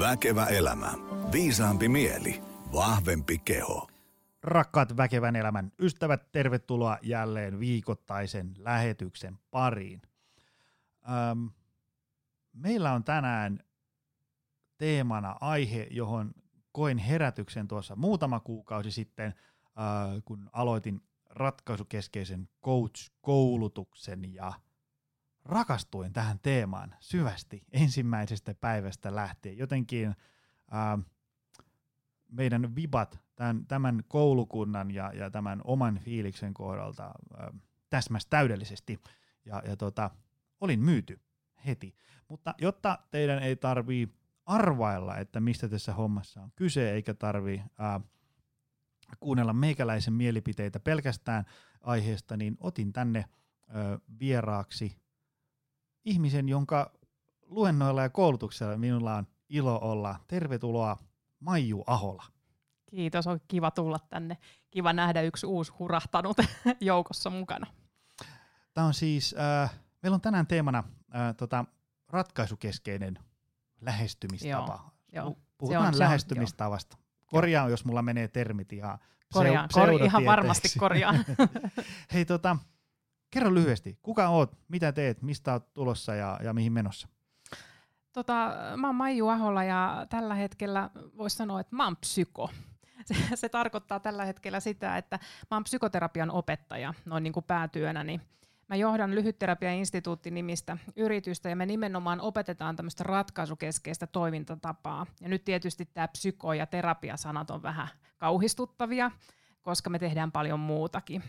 Väkevä elämä. Viisaampi mieli. Vahvempi keho. Rakkaat väkevän elämän ystävät, tervetuloa jälleen viikoittaisen lähetyksen pariin. Öm, meillä on tänään teemana aihe, johon koin herätyksen tuossa muutama kuukausi sitten, äh, kun aloitin ratkaisukeskeisen coach-koulutuksen ja rakastuin tähän teemaan syvästi ensimmäisestä päivästä lähtien. Jotenkin äh, meidän vibat tämän, tämän koulukunnan ja, ja tämän oman fiiliksen kohdalta äh, täsmäs täydellisesti ja, ja tota, olin myyty heti. Mutta jotta teidän ei tarvii arvailla, että mistä tässä hommassa on kyse, eikä tarvi ää, kuunnella meikäläisen mielipiteitä pelkästään aiheesta, niin otin tänne ää, vieraaksi ihmisen, jonka luennoilla ja koulutuksella minulla on ilo olla. Tervetuloa Maiju Ahola. Kiitos, on kiva tulla tänne. Kiva nähdä yksi uusi hurahtanut joukossa mukana. Tämä on siis, äh, meillä on tänään teemana äh, tota, ratkaisukeskeinen lähestymistapa. Joo, joo. Puhutaan Se on- se on- lähestymistavasta. Korjaan, jos mulla menee termit ihan Korjaan, kor- ihan varmasti korjaan. Hei, tota, kerro lyhyesti, kuka oot, mitä teet, mistä oot tulossa ja, ja mihin menossa? tota, mä oon Maiju Ahola ja tällä hetkellä voisi sanoa, että mä oon psyko. Se, se tarkoittaa tällä hetkellä sitä, että mä oon psykoterapian opettaja noin niin kuin päätyönäni. Mä johdan Lyhytterapiainstituutti nimistä yritystä ja me nimenomaan opetetaan tämmöistä ratkaisukeskeistä toimintatapaa. Ja nyt tietysti tämä psyko- ja terapiasanat on vähän kauhistuttavia, koska me tehdään paljon muutakin.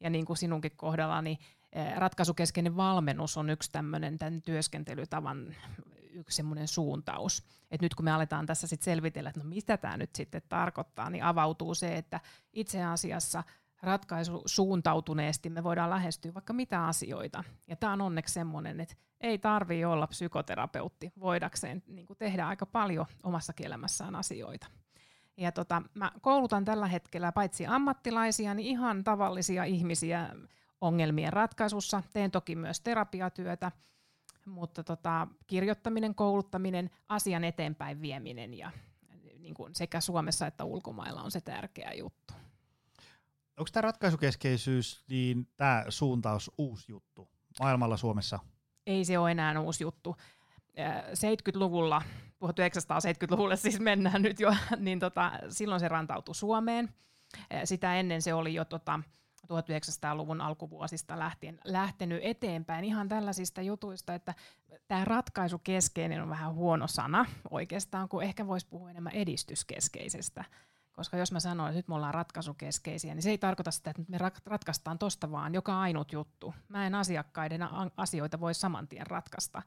Ja niin kuin sinunkin kohdalla, niin eh, ratkaisukeskeinen valmennus on yksi tämmöinen tämän työskentelytavan yksi semmoinen suuntaus. Et nyt kun me aletaan tässä sit selvitellä, että no mitä tämä nyt sitten tarkoittaa, niin avautuu se, että itse asiassa ratkaisu suuntautuneesti me voidaan lähestyä vaikka mitä asioita. Ja tämä on onneksi semmoinen, että ei tarvii olla psykoterapeutti voidakseen niin tehdä aika paljon omassa elämässään asioita. Ja tota, mä koulutan tällä hetkellä paitsi ammattilaisia, niin ihan tavallisia ihmisiä ongelmien ratkaisussa. Teen toki myös terapiatyötä, mutta tota, kirjoittaminen, kouluttaminen, asian eteenpäin vieminen ja niin kuin sekä Suomessa että ulkomailla on se tärkeä juttu. Onko tämä ratkaisukeskeisyys, niin tämä suuntaus uusi juttu maailmalla Suomessa? Ei se ole enää uusi juttu. Äh, 70-luvulla, 1970-luvulle siis mennään nyt jo, niin tota, silloin se rantautui Suomeen. Äh, Sitä ennen se oli jo tota, 1900-luvun alkuvuosista lähtien lähtenyt eteenpäin ihan tällaisista jutuista, että tämä ratkaisukeskeinen on vähän huono sana oikeastaan, kun ehkä voisi puhua enemmän edistyskeskeisestä. Koska jos mä sanon, että nyt me ollaan ratkaisukeskeisiä, niin se ei tarkoita sitä, että me rat- ratkaistaan tosta vaan joka ainut juttu. Mä en asiakkaiden asioita voi saman tien ratkaista.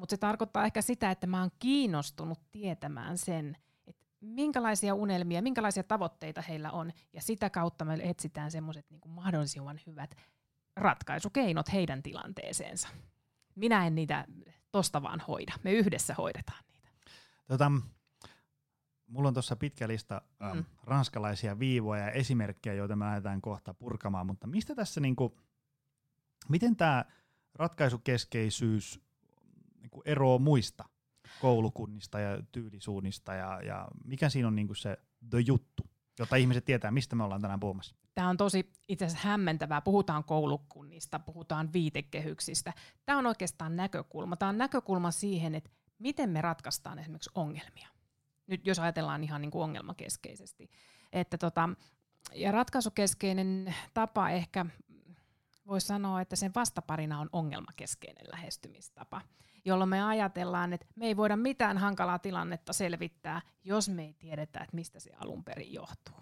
Mutta se tarkoittaa ehkä sitä, että mä oon kiinnostunut tietämään sen, että minkälaisia unelmia, minkälaisia tavoitteita heillä on, ja sitä kautta me etsitään semmoiset niin mahdollisimman hyvät ratkaisukeinot heidän tilanteeseensa. Minä en niitä tosta vaan hoida, me yhdessä hoidetaan niitä. Tota, mulla on tuossa pitkä lista ähm, Mm. ranskalaisia viivoja ja esimerkkejä, joita me lähdetään kohta purkamaan, mutta mistä tässä, niinku, miten tämä ratkaisukeskeisyys niinku eroaa muista koulukunnista ja tyylisuunnista ja, ja mikä siinä on niinku se the juttu, jotta ihmiset tietää, mistä me ollaan tänään puhumassa? Tämä on tosi itse asiassa hämmentävää. Puhutaan koulukunnista, puhutaan viitekehyksistä. Tämä on oikeastaan näkökulma. Tämä on näkökulma siihen, että miten me ratkaistaan esimerkiksi ongelmia. Nyt jos ajatellaan ihan niin kuin ongelmakeskeisesti. Että tota, ja ratkaisukeskeinen tapa ehkä voisi sanoa, että sen vastaparina on ongelmakeskeinen lähestymistapa, jolloin me ajatellaan, että me ei voida mitään hankalaa tilannetta selvittää, jos me ei tiedetä, että mistä se alun perin johtuu.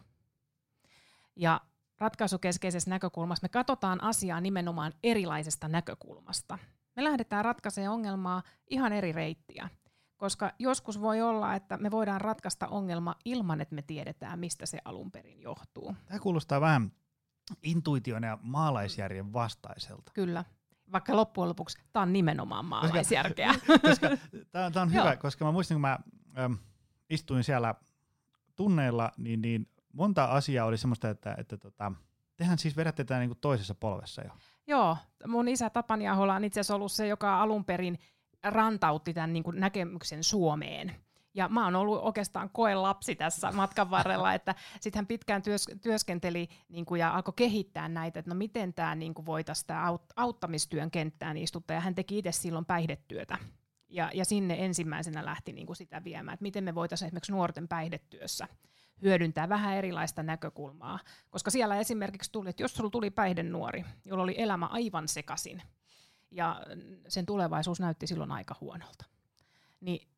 Ja ratkaisukeskeisessä näkökulmassa me katsotaan asiaa nimenomaan erilaisesta näkökulmasta. Me lähdetään ratkaisemaan ongelmaa ihan eri reittiä, koska joskus voi olla, että me voidaan ratkaista ongelma ilman, että me tiedetään, mistä se alun perin johtuu. Tämä kuulostaa vähän intuition ja maalaisjärjen vastaiselta. Kyllä. Vaikka loppujen lopuksi tämä on nimenomaan maalaisjärkeä. tämä on, tää on hyvä, koska mä muistin, kun mä äm, istuin siellä tunneilla, niin, niin monta asiaa oli semmoista, että, että tota, tehän siis vedätte tätä niinku toisessa polvessa jo. Joo, mun isä Tapani Ahola on itse asiassa ollut se, joka alun perin rantautti tämän niin kuin näkemyksen Suomeen. Ja mä oon ollut oikeastaan koelapsi tässä matkan varrella, että sitten hän pitkään työs, työskenteli niin kuin, ja alkoi kehittää näitä, että no miten tämä niin voitaisiin tämä aut, auttamistyön kenttään istuttaa. Ja hän teki itse silloin päihdetyötä. Ja, ja sinne ensimmäisenä lähti niin kuin sitä viemään, että miten me voitaisiin esimerkiksi nuorten päihdetyössä hyödyntää vähän erilaista näkökulmaa. Koska siellä esimerkiksi tuli, että jos sulla tuli päihdenuori, jolla oli elämä aivan sekasin, ja sen tulevaisuus näytti silloin aika huonolta, niin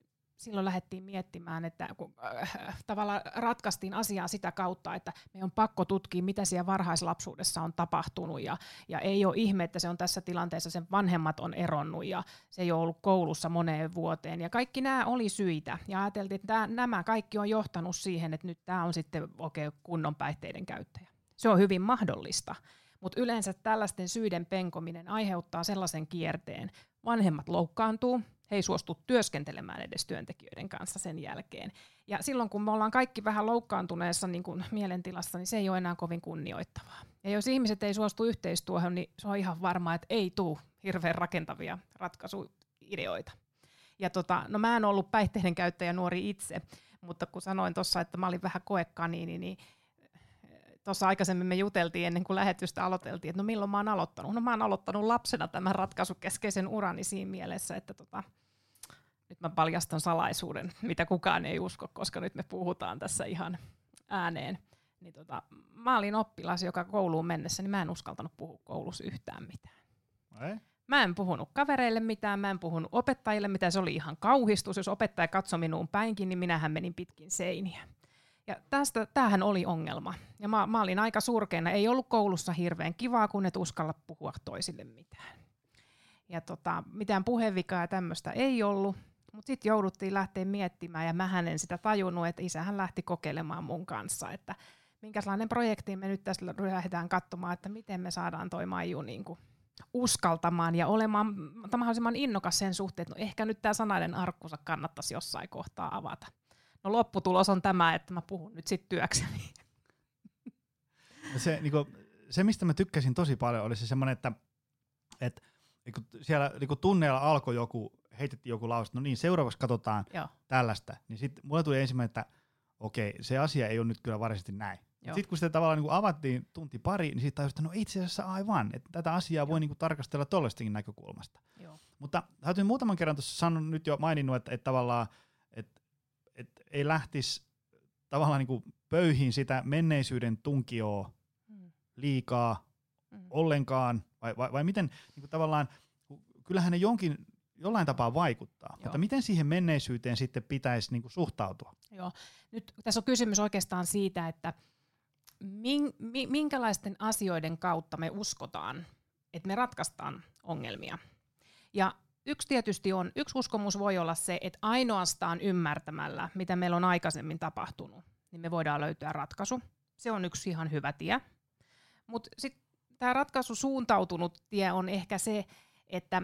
silloin lähdettiin miettimään, että kun, äh, tavallaan ratkaistiin asiaa sitä kautta, että me on pakko tutkia, mitä siellä varhaislapsuudessa on tapahtunut, ja, ja ei ole ihme, että se on tässä tilanteessa, sen vanhemmat on eronnut, ja se ei ole ollut koulussa moneen vuoteen, ja kaikki nämä oli syitä, ja ajateltiin, että tämä, nämä kaikki on johtanut siihen, että nyt tämä on sitten okay, kunnon päihteiden käyttäjä. Se on hyvin mahdollista, mutta yleensä tällaisten syiden penkominen aiheuttaa sellaisen kierteen, vanhemmat loukkaantuu, he ei suostu työskentelemään edes työntekijöiden kanssa sen jälkeen. Ja silloin kun me ollaan kaikki vähän loukkaantuneessa niin kuin mielentilassa, niin se ei ole enää kovin kunnioittavaa. Ja jos ihmiset ei suostu yhteistyöhön, niin se on ihan varmaa, että ei tule hirveän rakentavia ratkaisuideoita. Ja tota, no mä en ollut päihteiden käyttäjä nuori itse, mutta kun sanoin tuossa, että mä olin vähän koekaniini, niin, niin tuossa aikaisemmin me juteltiin ennen kuin lähetystä aloiteltiin, että no milloin mä oon aloittanut. No mä oon aloittanut lapsena tämän ratkaisukeskeisen urani siinä mielessä, että tota, nyt mä paljastan salaisuuden, mitä kukaan ei usko, koska nyt me puhutaan tässä ihan ääneen. Niin tota, mä olin oppilas, joka kouluun mennessä, niin mä en uskaltanut puhua koulussa yhtään mitään. Ei? Mä en puhunut kavereille mitään, mä en puhunut opettajille mitään, se oli ihan kauhistus. Jos opettaja katsoi minuun päinkin, niin minähän menin pitkin seiniä. Ja tästä, tämähän oli ongelma. Ja mä, mä olin aika surkeana. Ei ollut koulussa hirveän kivaa, kun et uskalla puhua toisille mitään. Ja tota, mitään puhevikaa ja tämmöistä ei ollut. Mutta sitten jouduttiin lähteä miettimään, ja mä en sitä tajunnut, että isähän lähti kokeilemaan mun kanssa, että minkälainen projekti me nyt tässä lähdetään katsomaan, että miten me saadaan toi Maiju niin kuin uskaltamaan ja olemaan mahdollisimman innokas sen suhteen, että no ehkä nyt tämä sanainen arkkusa kannattaisi jossain kohtaa avata. No lopputulos on tämä, että mä puhun nyt sitten työkseni. Se, niin kuin, se, mistä mä tykkäsin tosi paljon, oli se semmoinen, että, että niin kuin siellä niin kuin tunneilla alkoi joku, heitettiin joku lause, no niin, seuraavaksi katsotaan Joo. tällaista. Niin sitten mulle tuli ensimmäinen, että okei, se asia ei ole nyt kyllä varsinaisesti näin. Sitten kun sitä tavallaan niin kuin avattiin tunti pari, niin sitten tajusin, että no itse asiassa aivan, että tätä asiaa Joo. voi niin kuin tarkastella tuollaistakin näkökulmasta. Joo. Mutta täytyy muutaman kerran tuossa sanon nyt jo maininnut, että, että tavallaan et ei lähtisi tavallaan niin kuin pöyhiin sitä menneisyyden tunkioa mm. liikaa mm. ollenkaan, vai, vai, vai miten niin kuin tavallaan, kyllähän ne jonkin, jollain tapaa vaikuttaa, Joo. mutta miten siihen menneisyyteen sitten pitäisi niin kuin suhtautua? Joo, nyt tässä on kysymys oikeastaan siitä, että minkälaisten asioiden kautta me uskotaan, että me ratkaistaan ongelmia. Ja yksi tietysti on, yksi uskomus voi olla se, että ainoastaan ymmärtämällä, mitä meillä on aikaisemmin tapahtunut, niin me voidaan löytää ratkaisu. Se on yksi ihan hyvä tie. Mutta sitten tämä ratkaisu suuntautunut tie on ehkä se, että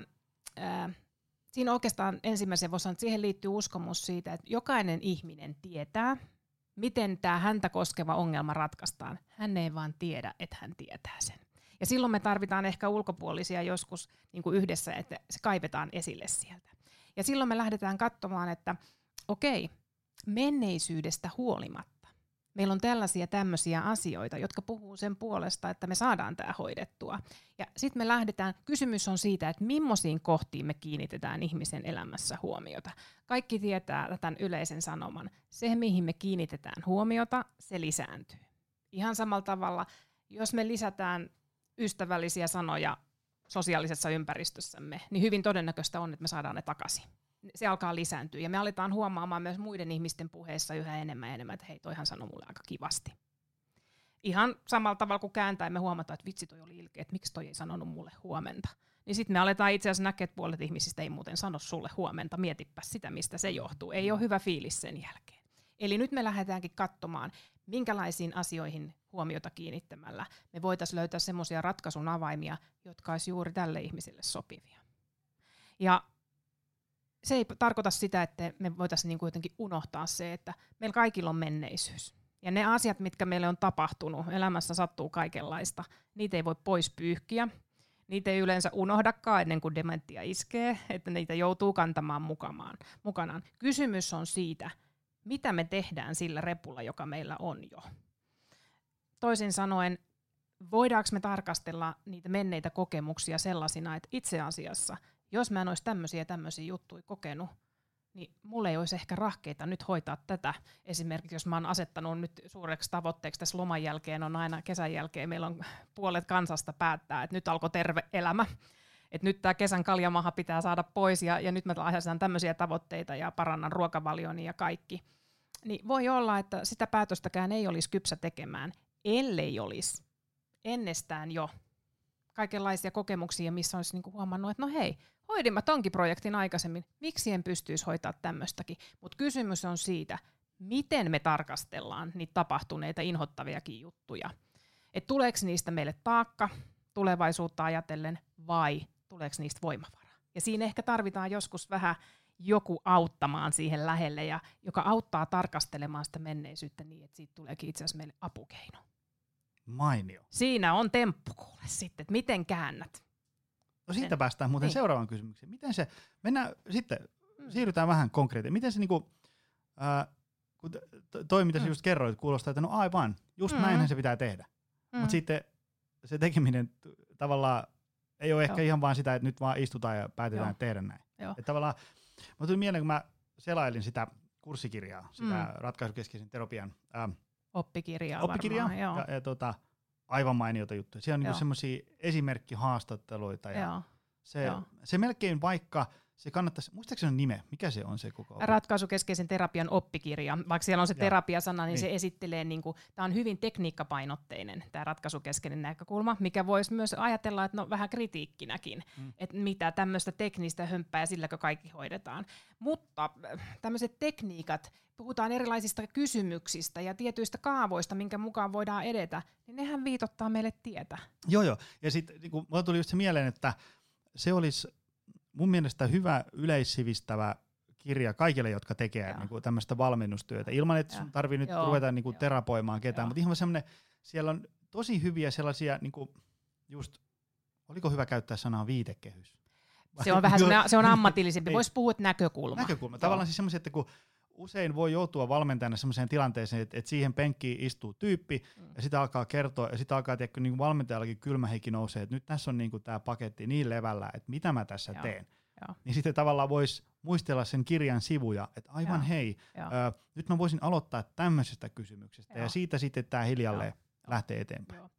ää, siinä oikeastaan ensimmäisen voisi että siihen liittyy uskomus siitä, että jokainen ihminen tietää, miten tämä häntä koskeva ongelma ratkaistaan. Hän ei vaan tiedä, että hän tietää sen. Ja silloin me tarvitaan ehkä ulkopuolisia joskus niin kuin yhdessä, että se kaivetaan esille sieltä. Ja silloin me lähdetään katsomaan, että okei, menneisyydestä huolimatta meillä on tällaisia tämmöisiä asioita, jotka puhuu sen puolesta, että me saadaan tämä hoidettua. Ja sitten me lähdetään, kysymys on siitä, että millaisiin kohtiin me kiinnitetään ihmisen elämässä huomiota. Kaikki tietää tämän yleisen sanoman. Se, mihin me kiinnitetään huomiota, se lisääntyy. Ihan samalla tavalla, jos me lisätään ystävällisiä sanoja sosiaalisessa ympäristössämme, niin hyvin todennäköistä on, että me saadaan ne takaisin. Se alkaa lisääntyä ja me aletaan huomaamaan myös muiden ihmisten puheissa yhä enemmän ja enemmän, että hei, toihan sanoi mulle aika kivasti. Ihan samalla tavalla kuin kääntäen me huomataan, että vitsi toi oli ilkeä, että miksi toi ei sanonut mulle huomenta. Niin sitten me aletaan itse asiassa näkeä, että puolet ihmisistä ei muuten sano sulle huomenta, mietipä sitä, mistä se johtuu. Ei ole hyvä fiilis sen jälkeen. Eli nyt me lähdetäänkin katsomaan, minkälaisiin asioihin huomiota kiinnittämällä me voitaisiin löytää semmoisia ratkaisun avaimia, jotka olisi juuri tälle ihmiselle sopivia. Ja se ei tarkoita sitä, että me voitaisiin niin kuitenkin unohtaa se, että meillä kaikilla on menneisyys. Ja ne asiat, mitkä meille on tapahtunut, elämässä sattuu kaikenlaista, niitä ei voi pois pyyhkiä. Niitä ei yleensä unohdakaan ennen kuin dementia iskee, että niitä joutuu kantamaan mukamaan, mukanaan. Kysymys on siitä, mitä me tehdään sillä repulla, joka meillä on jo. Toisin sanoen, voidaanko me tarkastella niitä menneitä kokemuksia sellaisina, että itse asiassa, jos mä en olisi tämmöisiä tämmöisiä juttuja kokenut, niin mulle ei olisi ehkä rahkeita nyt hoitaa tätä. Esimerkiksi jos mä oon asettanut nyt suureksi tavoitteeksi tässä loman jälkeen, on aina kesän jälkeen, meillä on puolet kansasta päättää, että nyt alkoi terve elämä. Että nyt tämä kesän kaljamaha pitää saada pois ja, ja nyt mä asetan tämmöisiä tavoitteita ja parannan ruokavalioni ja kaikki. Niin voi olla, että sitä päätöstäkään ei olisi kypsä tekemään, ellei olisi ennestään jo kaikenlaisia kokemuksia, missä olisi niinku huomannut, että no hei, hoidin mä tonkin projektin aikaisemmin, miksi en pystyisi hoitaa tämmöistäkin. Mutta kysymys on siitä, miten me tarkastellaan niitä tapahtuneita inhottaviakin juttuja. Että tuleeko niistä meille taakka tulevaisuutta ajatellen vai tuleeko niistä voimavaraa. Ja siinä ehkä tarvitaan joskus vähän joku auttamaan siihen lähelle, ja joka auttaa tarkastelemaan sitä menneisyyttä niin, että siitä tuleekin itse asiassa meille apukeino. Mainio. Siinä on temppu kuule sitten, että miten käännät. No siitä En- päästään muuten niin. seuraavaan kysymykseen. Miten se, mennään sitten, Mm. siirrytään vähän konkreettiin. Miten se niinku, ää, kun toi mitä sä Mm. just kerroit, kuulostaa, että no aivan, just Mm. näinhän se pitää tehdä. Mm. Mutta sitten se tekeminen tavallaan ei ole ehkä Joo. ihan vaan sitä, että nyt vaan istutaan ja päätetään Joo. tehdä näin. Joo. Että tavallaan, mä tuli mieleen, kun mä selailin sitä kurssikirjaa, sitä Mm. ratkaisukeskeisen terapian ää, Oppikirjaa oppikirjaa, varmaan, joo. ja, ja tota, aivan mainiota juttuja. Siellä on niinku Joo. semmoisia esimerkkihaastatteluita ja joo. se, Joo. se melkein vaikka, se kannattaisi, muistaakseni nime, mikä se on se koko oppi? ratkaisukeskeisen terapian oppikirja. Vaikka siellä on se terapiasana, niin, Niin. se esittelee, niin kuin, tämä on hyvin tekniikkapainotteinen, tämä ratkaisukeskeinen näkökulma, mikä voisi myös ajatella, että no vähän kritiikkinäkin, Mm. että mitä tämmöistä teknistä hömppää ja silläkö kaikki hoidetaan. Mutta äh, tämmöiset tekniikat, puhutaan erilaisista kysymyksistä ja tietyistä kaavoista, minkä mukaan voidaan edetä, niin nehän viitottaa meille tietä. Joo, joo. Ja sitten niin mulla tuli just se mieleen, että se olisi mun mielestä hyvä yleissivistävä kirja kaikille, jotka tekee Joo. niin tämmöistä valmennustyötä, ilman että Joo. sun tarvii nyt Joo. ruveta niin kuin Joo. terapoimaan ketään, Joo. mutta ihan semmoinen, siellä on tosi hyviä sellaisia, niin kuin just, oliko hyvä käyttää sanaa viitekehys? Se on vähän se on Niin. ammatillisempi. Voisi puhua, näkökulma. näkökulma. Joo. Tavallaan siis semmoisia, että kun usein voi joutua valmentajana semmoiseen tilanteeseen, että, että siihen penkkiin istuu tyyppi Mm. ja sitä alkaa kertoa ja sitä alkaa tiedätkö, niin kuin valmentajallakin kylmä hiki nousee, että nyt tässä on niin kuin tämä paketti niin levällä, että mitä mä tässä Joo. teen. Joo. Niin sitten tavallaan voisi muistella sen kirjan sivuja, että aivan Joo. hei, Joo. ö, nyt mä voisin aloittaa tämmöisestä kysymyksestä ja Joo. siitä sitten tämä hiljalleen Joo. lähtee eteenpäin. Joo.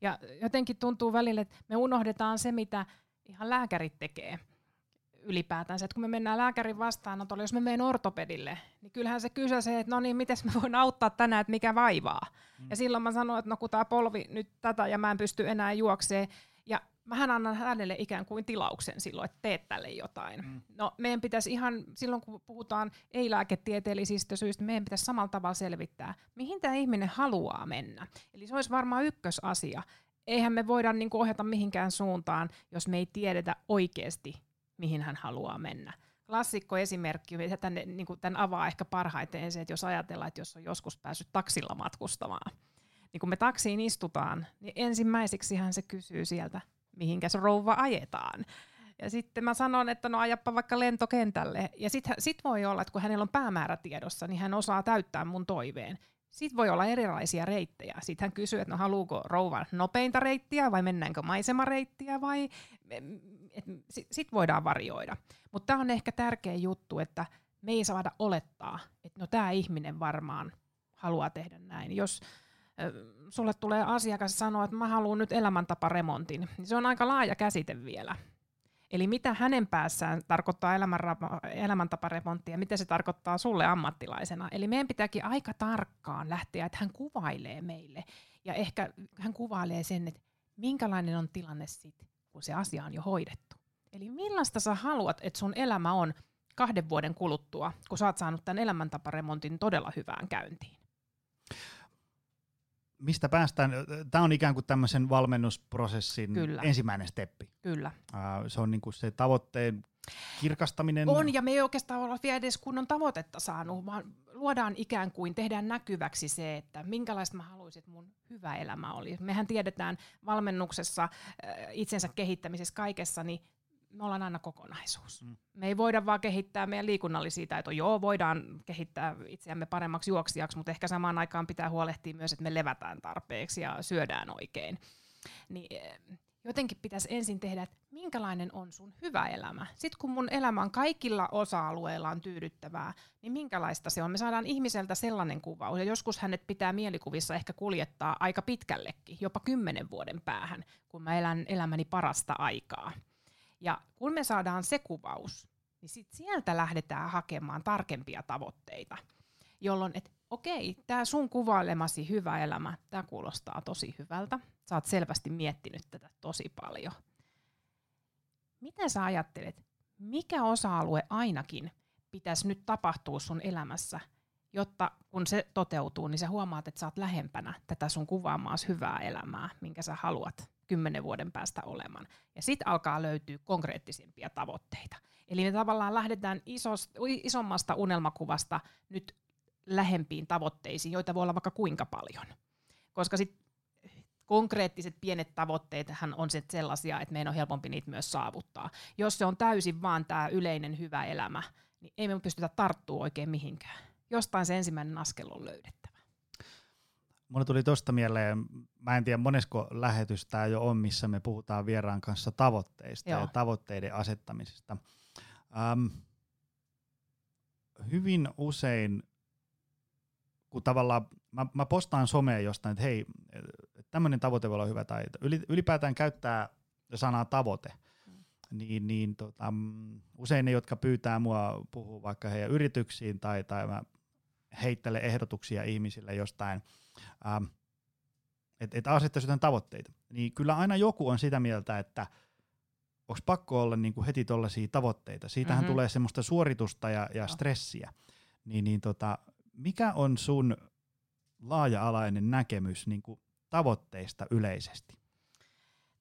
Ja jotenkin tuntuu välillä, että me unohdetaan se, mitä ihan lääkärit tekee ylipäätänsä. Että kun me mennään lääkärin vastaanotolle, jos me menen ortopedille, niin kyllähän se kysyy se, että no niin, miten mä voin auttaa tänään, että mikä vaivaa. Mm. Ja silloin mä sanon, että no kun tämä polvi nyt tätä ja mä en pysty enää juokseen. Ja mähän annan hänelle ikään kuin tilauksen silloin, että teet tälle jotain. Mm. No meidän pitäisi ihan, silloin kun puhutaan ei-lääketieteellisistä syistä, meidän pitäisi samalla tavalla selvittää, mihin tämä ihminen haluaa mennä. Eli se olisi varmaan ykkösasia. Eihän me voida niin kuin ohjata mihinkään suuntaan, jos me ei tiedetä oikeasti, mihin hän haluaa mennä. Klassikko esimerkki, tänne, niin kuin tämän avaa ehkä parhaiten se, että jos ajatellaan, että jos on joskus päässyt taksilla matkustamaan, niin kun me taksiin istutaan, niin ensimmäiseksi hän se kysyy sieltä, mihinkäs rouva ajetaan. Ja sitten mä sanon, että no ajappa vaikka lentokentälle. Ja sitten sit voi olla, että kun hänellä on päämäärä tiedossa, niin hän osaa täyttää mun toiveen. Sitten voi olla erilaisia reittejä. Sitten hän kysyy, että no haluuko rouva nopeinta reittiä vai mennäänkö maisemareittiä vai... Sitten sit voidaan varioida. Mutta tämä on ehkä tärkeä juttu, että me ei saada olettaa, että no tämä ihminen varmaan haluaa tehdä näin. Jos sulle tulee asiakas ja sanoo, että mä haluan nyt elämäntaparemontin, niin se on aika laaja käsite vielä. Eli mitä hänen päässään tarkoittaa elämänra- elämäntaparemontti ja mitä se tarkoittaa sulle ammattilaisena. Eli meidän pitääkin aika tarkkaan lähteä, että hän kuvailee meille. Ja ehkä hän kuvailee sen, että minkälainen on tilanne sitten, kun se asia on jo hoidettu. Eli millaista sä haluat, että sun elämä on kahden vuoden kuluttua, kun sä oot saanut tämän elämäntaparemontin todella hyvään käyntiin. Mistä päästään? Tämä on ikään kuin tämmöisen valmennusprosessin Kyllä. ensimmäinen steppi. Kyllä. Se on niin kuin se tavoitteen kirkastaminen? On, ja me ei oikeastaan olla vielä edes kunnon tavoitetta saanut, vaan luodaan ikään kuin, tehdään näkyväksi se, että minkälaista mä haluaisin, että mun hyvä elämä oli. Mehän tiedetään valmennuksessa, itsensä kehittämisessä, kaikessa, niin me ollaan aina kokonaisuus. Mm. Me ei voida vaan kehittää meidän liikunnallisia taitoja. Joo, voidaan kehittää itseämme paremmaksi juoksijaksi, mutta ehkä samaan aikaan pitää huolehtia myös, että me levätään tarpeeksi ja syödään oikein. Niin eh, jotenkin pitäisi ensin tehdä, että minkälainen on sun hyvä elämä. Sitten kun mun elämä on kaikilla osa-alueilla on tyydyttävää, niin minkälaista se on? Me saadaan ihmiseltä sellainen kuvaus, ja joskus hänet pitää mielikuvissa ehkä kuljettaa aika pitkällekin, jopa kymmenen vuoden päähän, kun mä elän elämäni parasta aikaa. Ja kun me saadaan se kuvaus, niin sit sieltä lähdetään hakemaan tarkempia tavoitteita, jolloin, että okei, tämä sun kuvailemasi hyvä elämä, tämä kuulostaa tosi hyvältä. Sä oot selvästi miettinyt tätä tosi paljon. Miten sä ajattelet, mikä osa-alue ainakin pitäisi nyt tapahtua sun elämässä, jotta kun se toteutuu, niin sä huomaat, että sä oot lähempänä tätä sun kuvaamaas hyvää elämää, minkä sä haluat kymmenen vuoden päästä olemaan. Ja sitten alkaa löytyä konkreettisimpia tavoitteita. Eli me tavallaan lähdetään isommasta unelmakuvasta nyt lähempiin tavoitteisiin, joita voi olla vaikka kuinka paljon. Koska sit konkreettiset pienet tavoitteethan on sit sellaisia, että meidän on helpompi niitä myös saavuttaa. Jos se on täysin vaan tämä yleinen hyvä elämä, niin ei me pystytä tarttua oikein mihinkään. Jostain se ensimmäinen askel on löydettävä. Mulle tuli tuosta mieleen, mä en tiedä monesko lähetys tämä jo on, missä me puhutaan vieraan kanssa tavoitteista Joo. ja tavoitteiden asettamisesta. Ähm, hyvin usein, kun tavallaan mä, mä postaan someen jostain, että hei, tämmöinen tavoite voi olla hyvä, tai ylipäätään käyttää sanaa tavoite, mm. niin, niin tota, usein ne, jotka pyytää mua puhua vaikka heidän yrityksiin tai, tai mä heittele ehdotuksia ihmisille jostain, ähm, että et asettaisi jotain tavoitteita, niin kyllä aina joku on sitä mieltä, että onko pakko olla niinku heti tuollaisia tavoitteita. Siitähän mm-hmm. tulee semmoista suoritusta ja, ja stressiä. Niin, niin tota, mikä on sun laaja-alainen näkemys niinku tavoitteista yleisesti?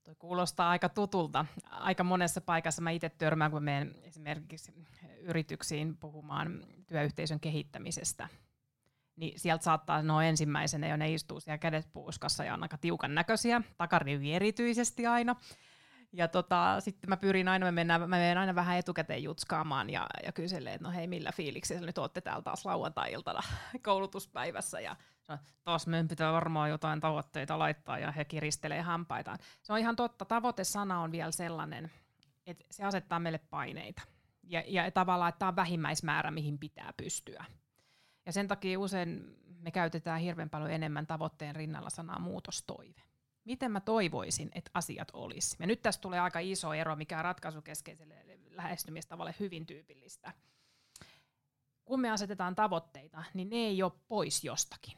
Tuo kuulostaa aika tutulta. Aika monessa paikassa mä itse törmään, kun menen esimerkiksi yrityksiin puhumaan työyhteisön kehittämisestä – niin sieltä saattaa no ensimmäisenä jo ne istuu siellä kädet puuskassa ja on aika tiukan näköisiä, takarivi erityisesti aina. Ja tota, sitten mä pyrin aina, mä menen, mä menen aina vähän etukäteen jutskaamaan ja, ja kyselee, että no hei, millä fiiliksellä nyt olette täällä taas lauantai-iltana koulutuspäivässä. Ja taas meidän pitää varmaan jotain tavoitteita laittaa ja he kiristelee hampaitaan. Se on ihan totta, tavoitesana on vielä sellainen, että se asettaa meille paineita. Ja, ja tavallaan, että tämä on vähimmäismäärä, mihin pitää pystyä. Ja sen takia usein me käytetään hirveän paljon enemmän tavoitteen rinnalla sanaa muutostoive. Miten mä toivoisin, että asiat olisi? Ja nyt tässä tulee aika iso ero, mikä on ratkaisukeskeiselle lähestymistavalle hyvin tyypillistä. Kun me asetetaan tavoitteita, niin ne ei ole pois jostakin.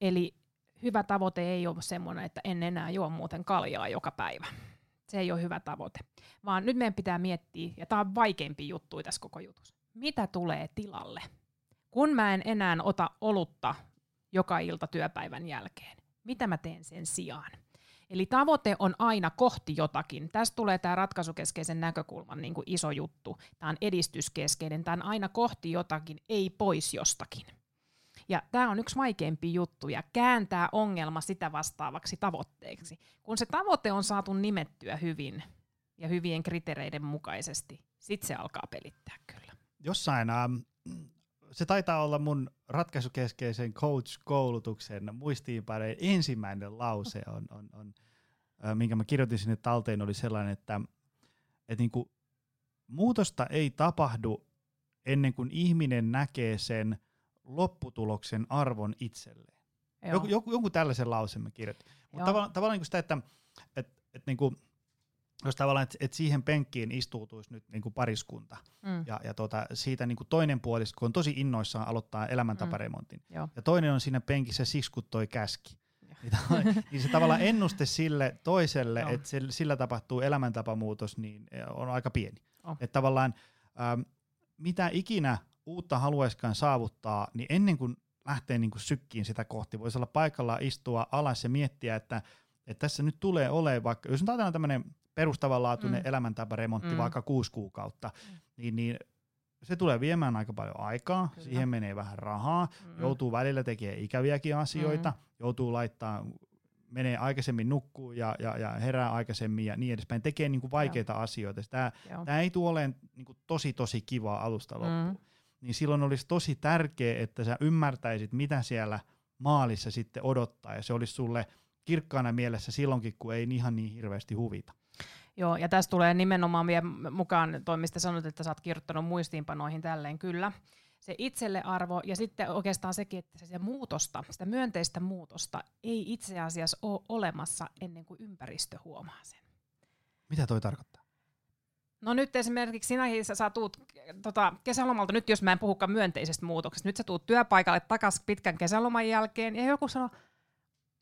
Eli hyvä tavoite ei ole semmoinen, että en enää juo muuten kaljaa joka päivä. Se ei ole hyvä tavoite. Vaan nyt meidän pitää miettiä, ja tämä on vaikeampi juttu tässä koko jutussa, mitä tulee tilalle – kun mä en enää ota olutta joka ilta työpäivän jälkeen, mitä mä teen sen sijaan? Eli tavoite on aina kohti jotakin. Tästä tulee tämä ratkaisukeskeisen näkökulman niin kuin iso juttu. Tämä on edistyskeskeinen, tämä on aina kohti jotakin, ei pois jostakin. Ja tämä on yksi vaikeampi juttu, ja kääntää ongelma sitä vastaavaksi tavoitteeksi. Kun se tavoite on saatu nimettyä hyvin ja hyvien kriteereiden mukaisesti, sitten se alkaa pelittää kyllä. Jossain ähm, se taitaa olla mun ratkaisukeskeisen coach-koulutuksen muistiinpaneen ensimmäinen lause, on, on, on, minkä mä kirjoitin sinne talteen, oli sellainen, että, että niin kuin, muutosta ei tapahdu ennen kuin ihminen näkee sen lopputuloksen arvon itselleen. Joku, joku, joku tällaisen lauseen mä kirjoitin. Mutta tavallaan, tavallaan niin sitä, että et, et niin kuin, jos tavallaan, että et siihen penkkiin istuutuisi nyt niinku pariskunta, mm. ja, ja tota, siitä niinku toinen puolisko on tosi innoissaan aloittaa elämäntaparemontin, mm. ja toinen on siinä penkissä siksi, kun toi käski. Niin, niin se tavallaan ennuste sille toiselle, no. että sillä tapahtuu elämäntapamuutos, niin e, on aika pieni. Oh. Että tavallaan ähm, mitä ikinä uutta haluaiskaan saavuttaa, niin ennen kuin lähtee niin kuin sykkiin sitä kohti, voisi olla paikallaan istua alas ja miettiä, että, että tässä nyt tulee olemaan vaikka, jos nyt ajatellaan tämmöinen perustavanlaatuinen Mm. elämäntaparemontti Mm. vaikka kuusi kuukautta, Mm. niin, niin se tulee viemään aika paljon aikaa, Kyllä. siihen menee vähän rahaa, Mm. joutuu välillä tekemään ikäviäkin asioita, mm. joutuu laittaa, menee aikaisemmin nukkuu ja, ja, ja herää aikaisemmin ja niin edespäin, tekee niin kuin vaikeita asioita. Tämä, Joo. tämä ei tule olemaan niin kuin tosi tosi kivaa alusta loppuun. Mm. Niin silloin olisi tosi tärkeää, että sä ymmärtäisit, mitä siellä maalissa sitten odottaa, ja se olisi sulle kirkkaana mielessä silloinkin, kun ei ihan niin hirveästi huvita. Joo, ja tässä tulee nimenomaan vielä mukaan toi, mistä sanoit, että sä oot kirjoittanut muistiinpanoihin tälleen, kyllä. Se itsellearvo ja sitten oikeastaan sekin, että se muutosta, sitä myönteistä muutosta ei itse asiassa ole olemassa ennen kuin ympäristö huomaa sen. Mitä toi tarkoittaa? No nyt esimerkiksi sinäkin sä, sä tuut tota, kesälomalta, nyt jos mä en puhukaan myönteisestä muutoksesta, nyt sä tuut työpaikalle takaisin pitkän kesäloman jälkeen ja joku sanoo,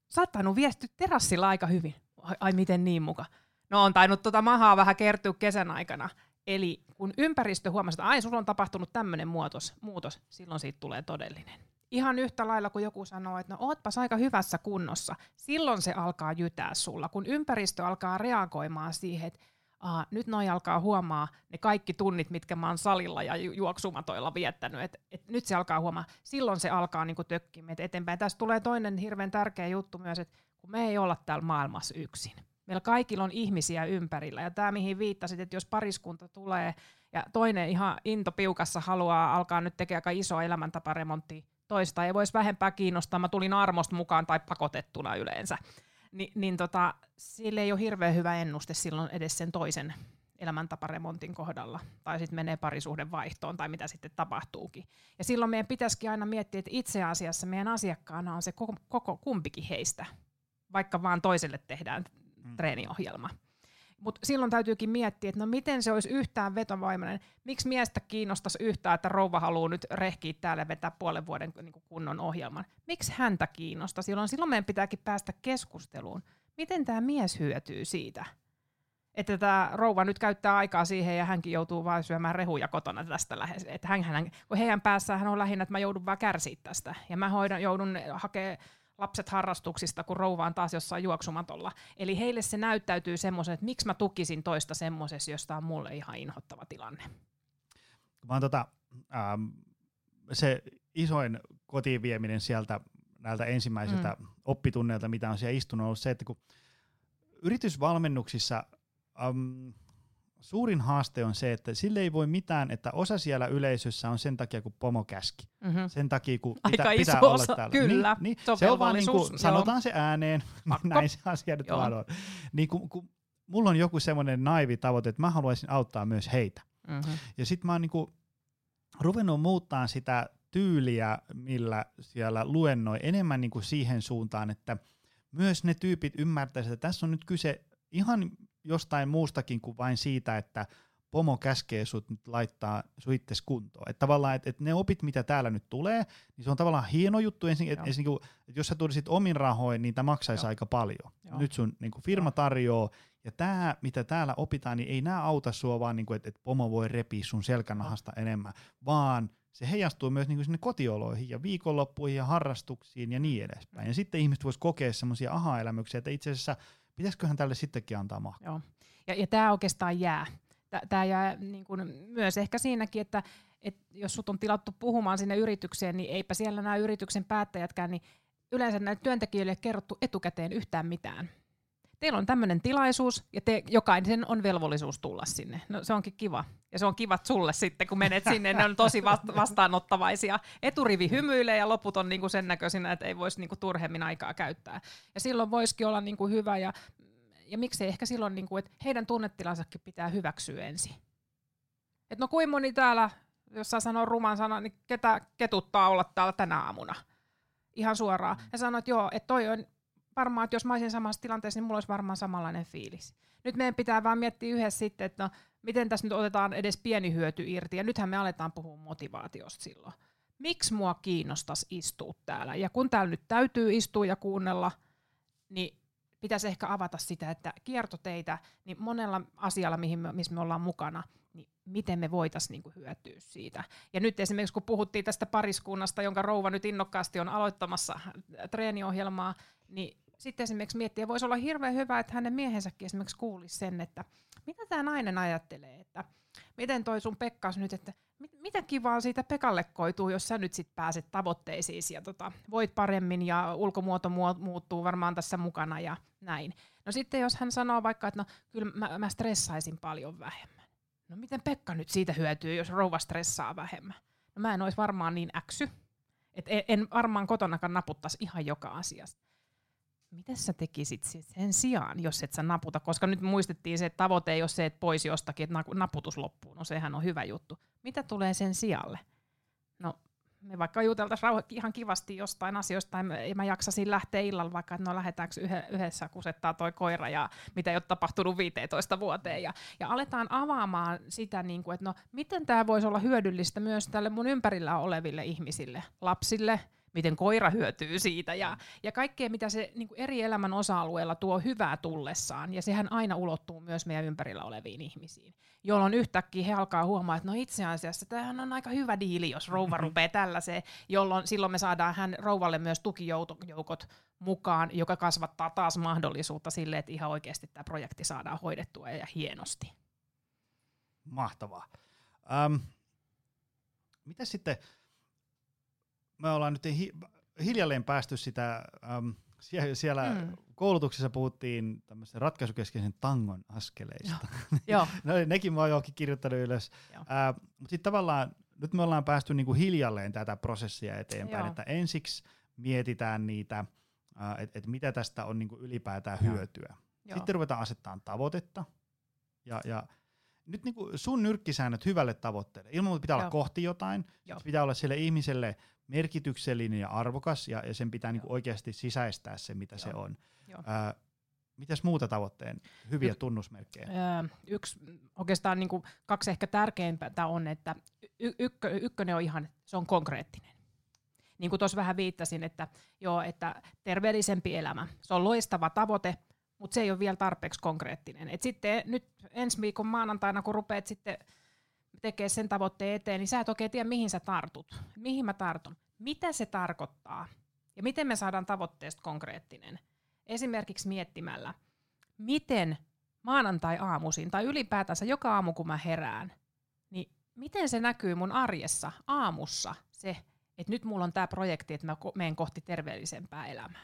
sä oot tainnut viesty terassilla aika hyvin. Ai, ai miten niin muka? No on tainnut tota mahaa vähän kertyä kesän aikana. Eli kun ympäristö huomasi, että ai sulla on tapahtunut tämmöinen muutos, muutos, silloin siitä tulee todellinen. Ihan yhtä lailla kuin joku sanoo, että no ootpas aika hyvässä kunnossa, silloin se alkaa jytää sulla. Kun ympäristö alkaa reagoimaan siihen, että Aa, nyt noi alkaa huomaa ne kaikki tunnit, mitkä mä oon salilla ja ju- juoksumatoilla viettänyt. Et, et nyt se alkaa huomaa. Silloin se alkaa niinku tökkiä meitä eteenpäin. Tästä tulee toinen hirveän tärkeä juttu myös, että kun me ei olla täällä maailmassa yksin. Meillä kaikilla on ihmisiä ympärillä. Ja tämä, mihin viittasit, että jos pariskunta tulee ja toinen ihan intopiukassa haluaa alkaa nyt tekemään aika iso elämäntaparemontti, toista ei voisi vähempää kiinnostaa. Mä tulin armosta mukaan tai pakotettuna yleensä. Ni, niin tota, sille ei ole hirveän hyvä ennuste silloin edes sen toisen elämäntaparemontin kohdalla. Tai sitten menee parisuhden vaihtoon tai mitä sitten tapahtuukin. Ja silloin meidän pitäisikin aina miettiä, että itse asiassa meidän asiakkaana on se koko, koko kumpikin heistä, vaikka vaan toiselle tehdään Mm. treeniohjelma. Mutta silloin täytyykin miettiä, että no miten se olisi yhtään vetovoimainen. Miksi miestä kiinnostaisi yhtään, että rouva haluaa nyt rehkiä täällä vetää puolen vuoden niin kunnon ohjelman? Miksi häntä kiinnostaa? Silloin, silloin meidän pitääkin päästä keskusteluun. Miten tämä mies hyötyy siitä? Että tämä rouva nyt käyttää aikaa siihen ja hänkin joutuu vain syömään rehuja kotona tästä lähes. Että hän, hän, kun heidän päässään hän on lähinnä, että mä joudun vaan kärsiä tästä. Ja mä hoidan, joudun hakemaan lapset harrastuksista, kun rouva on taas jossain juoksumatolla. Eli heille se näyttäytyy semmoisen, että miksi mä tukisin toista semmoisessa, josta on mulle ihan inhottava tilanne. Vaan tota, ähm, se isoin kotiin vieminen sieltä näiltä ensimmäisiltä mm. oppitunneilta, mitä on siellä istunut, on ollut se, että kun yritysvalmennuksissa ähm, suurin haaste on se, että sille ei voi mitään, että osa siellä yleisössä on sen takia, kun pomo käski. Mm-hmm. Sen takia, kun Aika pitä, iso pitää olla osa, täällä. kyllä. Niin, Se on niin, se on vaan niin kuin, sanotaan se ääneen, näin se asia nyt vaan on. Niin kun, kun mulla on joku semmoinen naivi tavoite, että mä haluaisin auttaa myös heitä. Mm-hmm. Ja sitten mä oon niinku ruvennut muuttaa sitä tyyliä, millä siellä luennoi enemmän niinku siihen suuntaan, että myös ne tyypit ymmärtäisivät, että tässä on nyt kyse ihan jostain muustakin kuin vain siitä, että pomo käskee sut nyt laittaa sut itses kuntoon. Että tavallaan, että et ne opit, mitä täällä nyt tulee, niin se on tavallaan hieno juttu. Ensin, että Joo. ensin, kun, että jos sä tulisit omin rahoin, niin tämä maksaisi Joo. aika paljon. Joo. Nyt sun niin kuin firma tarjoaa, ja tämä, mitä täällä opitaan, niin ei nämä auta sua vaan, niin kuin, että, että pomo voi repiä sun selkänahasta enemmän, vaan se heijastuu myös niin kuin sinne kotioloihin ja viikonloppuihin ja harrastuksiin ja niin edespäin. Ja sitten ihmiset vois kokea semmoisia aha-elämyksiä, että itse asiassa pitäisiköhän tälle sittenkin antaa mahkaa. Joo. Ja, ja tämä oikeastaan jää. Tämä jää niin kun myös ehkä siinäkin, että et jos sut on tilattu puhumaan sinne yritykseen, niin eipä siellä nämä yrityksen päättäjätkään, niin yleensä näille työntekijöille ei kerrottu etukäteen yhtään mitään. Teillä on tämmöinen tilaisuus, ja te, jokaisen on velvollisuus tulla sinne. No, se onkin kiva. Ja se on kivat sulle sitten, kun menet sinne. Ne on tosi vasta- vastaanottavaisia. Eturivi hymyilee ja loput on niinku sen näköisinä, että ei voisi niinku turhemmin aikaa käyttää. Ja silloin voisikin olla niinku hyvä ja ja miksei ehkä silloin, niin kuin, että heidän tunnetilansakin pitää hyväksyä ensin. Et no kuin moni täällä, jos saa sanoa ruman sanan, niin ketä ketuttaa olla täällä tänä aamuna? Ihan suoraan. Ja sanoit, joo, että toi on varmaan, että jos mä olisin samassa tilanteessa, niin mulla olisi varmaan samanlainen fiilis. Nyt meidän pitää vaan miettiä yhdessä sitten, että no, miten tässä nyt otetaan edes pieni hyöty irti. Ja nythän me aletaan puhua motivaatiosta silloin. Miksi mua kiinnostaisi istua täällä? Ja kun täällä nyt täytyy istua ja kuunnella, niin pitäisi ehkä avata sitä, että kiertoteitä, niin monella asialla, mihin me, missä me ollaan mukana, niin miten me voitaisiin niinku hyötyä siitä. Ja nyt esimerkiksi kun puhuttiin tästä pariskunnasta, jonka rouva nyt innokkaasti on aloittamassa treeniohjelmaa, niin sitten esimerkiksi miettiä, voisi olla hirveän hyvä, että hänen miehensäkin esimerkiksi kuulisi sen, että mitä tämä nainen ajattelee, että miten toi sun Pekkas nyt, että mit, mitä kivaa siitä Pekalle koituu, jos sä nyt sit pääset tavoitteisiin ja tota, voit paremmin ja ulkomuoto muuttuu varmaan tässä mukana ja näin. No sitten jos hän sanoo vaikka, että no kyllä mä, mä stressaisin paljon vähemmän. No miten Pekka nyt siitä hyötyy, jos rouva stressaa vähemmän? No mä en olisi varmaan niin äksy, että en, en varmaan kotonakaan naputtaisi ihan joka asiasta miten sä tekisit sen sijaan, jos et sä naputa, koska nyt muistettiin se, että tavoite ei ole se, että pois jostakin, että naputus loppuu, no sehän on hyvä juttu. Mitä tulee sen sijalle? No me vaikka juteltaisiin ihan kivasti jostain asioista, ja mä jaksasin lähteä illalla vaikka, että no lähdetäänkö yhdessä kusettaa toi koira, ja mitä ei ole tapahtunut 15 vuoteen, ja, ja aletaan avaamaan sitä, niin kuin, että no miten tämä voisi olla hyödyllistä myös tälle mun ympärillä oleville ihmisille, lapsille, miten koira hyötyy siitä ja, ja kaikkea, mitä se niin kuin eri elämän osa-alueella tuo hyvää tullessaan. Ja sehän aina ulottuu myös meidän ympärillä oleviin ihmisiin, jolloin yhtäkkiä he alkaa huomaa, että no itse asiassa tämähän on aika hyvä diili, jos rouva mm-hmm. rupeaa tällaiseen, jolloin silloin me saadaan hän rouvalle myös tukijoukot mukaan, joka kasvattaa taas mahdollisuutta sille, että ihan oikeasti tämä projekti saadaan hoidettua ja hienosti. Mahtavaa. Um, mitä sitten, me ollaan nyt hi- hiljalleen päästy sitä, äm, siellä, siellä mm. koulutuksessa puhuttiin tämmöisen ratkaisukeskeisen tangon askeleista. Joo. no, nekin mä oon johonkin kirjoittanut ylös. Äh, Mutta sitten tavallaan nyt me ollaan päästy niinku hiljalleen tätä prosessia eteenpäin, Joo. että ensiksi mietitään niitä, että et mitä tästä on niinku ylipäätään Joo. hyötyä. Joo. Sitten ruvetaan asettaa tavoitetta. Ja, ja nyt niinku sun nyrkkisäännöt hyvälle tavoitteelle. Ilman muuta pitää Joo. olla kohti jotain. Pitää olla sille ihmiselle merkityksellinen ja arvokas, ja, ja sen pitää niinku oikeasti sisäistää se, mitä Joo. se on. Ää, mitäs muuta tavoitteen hyviä y- tunnusmerkkejä? Öö, yksi, oikeastaan niinku kaksi ehkä tärkeimpää on, että y- ykkö, ykkönen on ihan, se on konkreettinen. Niin kuin tuossa vähän viittasin, että, joo, että terveellisempi elämä, se on loistava tavoite, mutta se ei ole vielä tarpeeksi konkreettinen. Et sitten nyt ensi viikon maanantaina, kun rupeat sitten tekee sen tavoitteen eteen, niin sä et oikein tiedä, mihin sä tartut. Mihin mä tartun? Mitä se tarkoittaa? Ja miten me saadaan tavoitteesta konkreettinen? Esimerkiksi miettimällä, miten maanantai-aamuisin tai ylipäätänsä joka aamu, kun mä herään, niin miten se näkyy mun arjessa aamussa se, että nyt mulla on tämä projekti, että mä menen kohti terveellisempää elämää.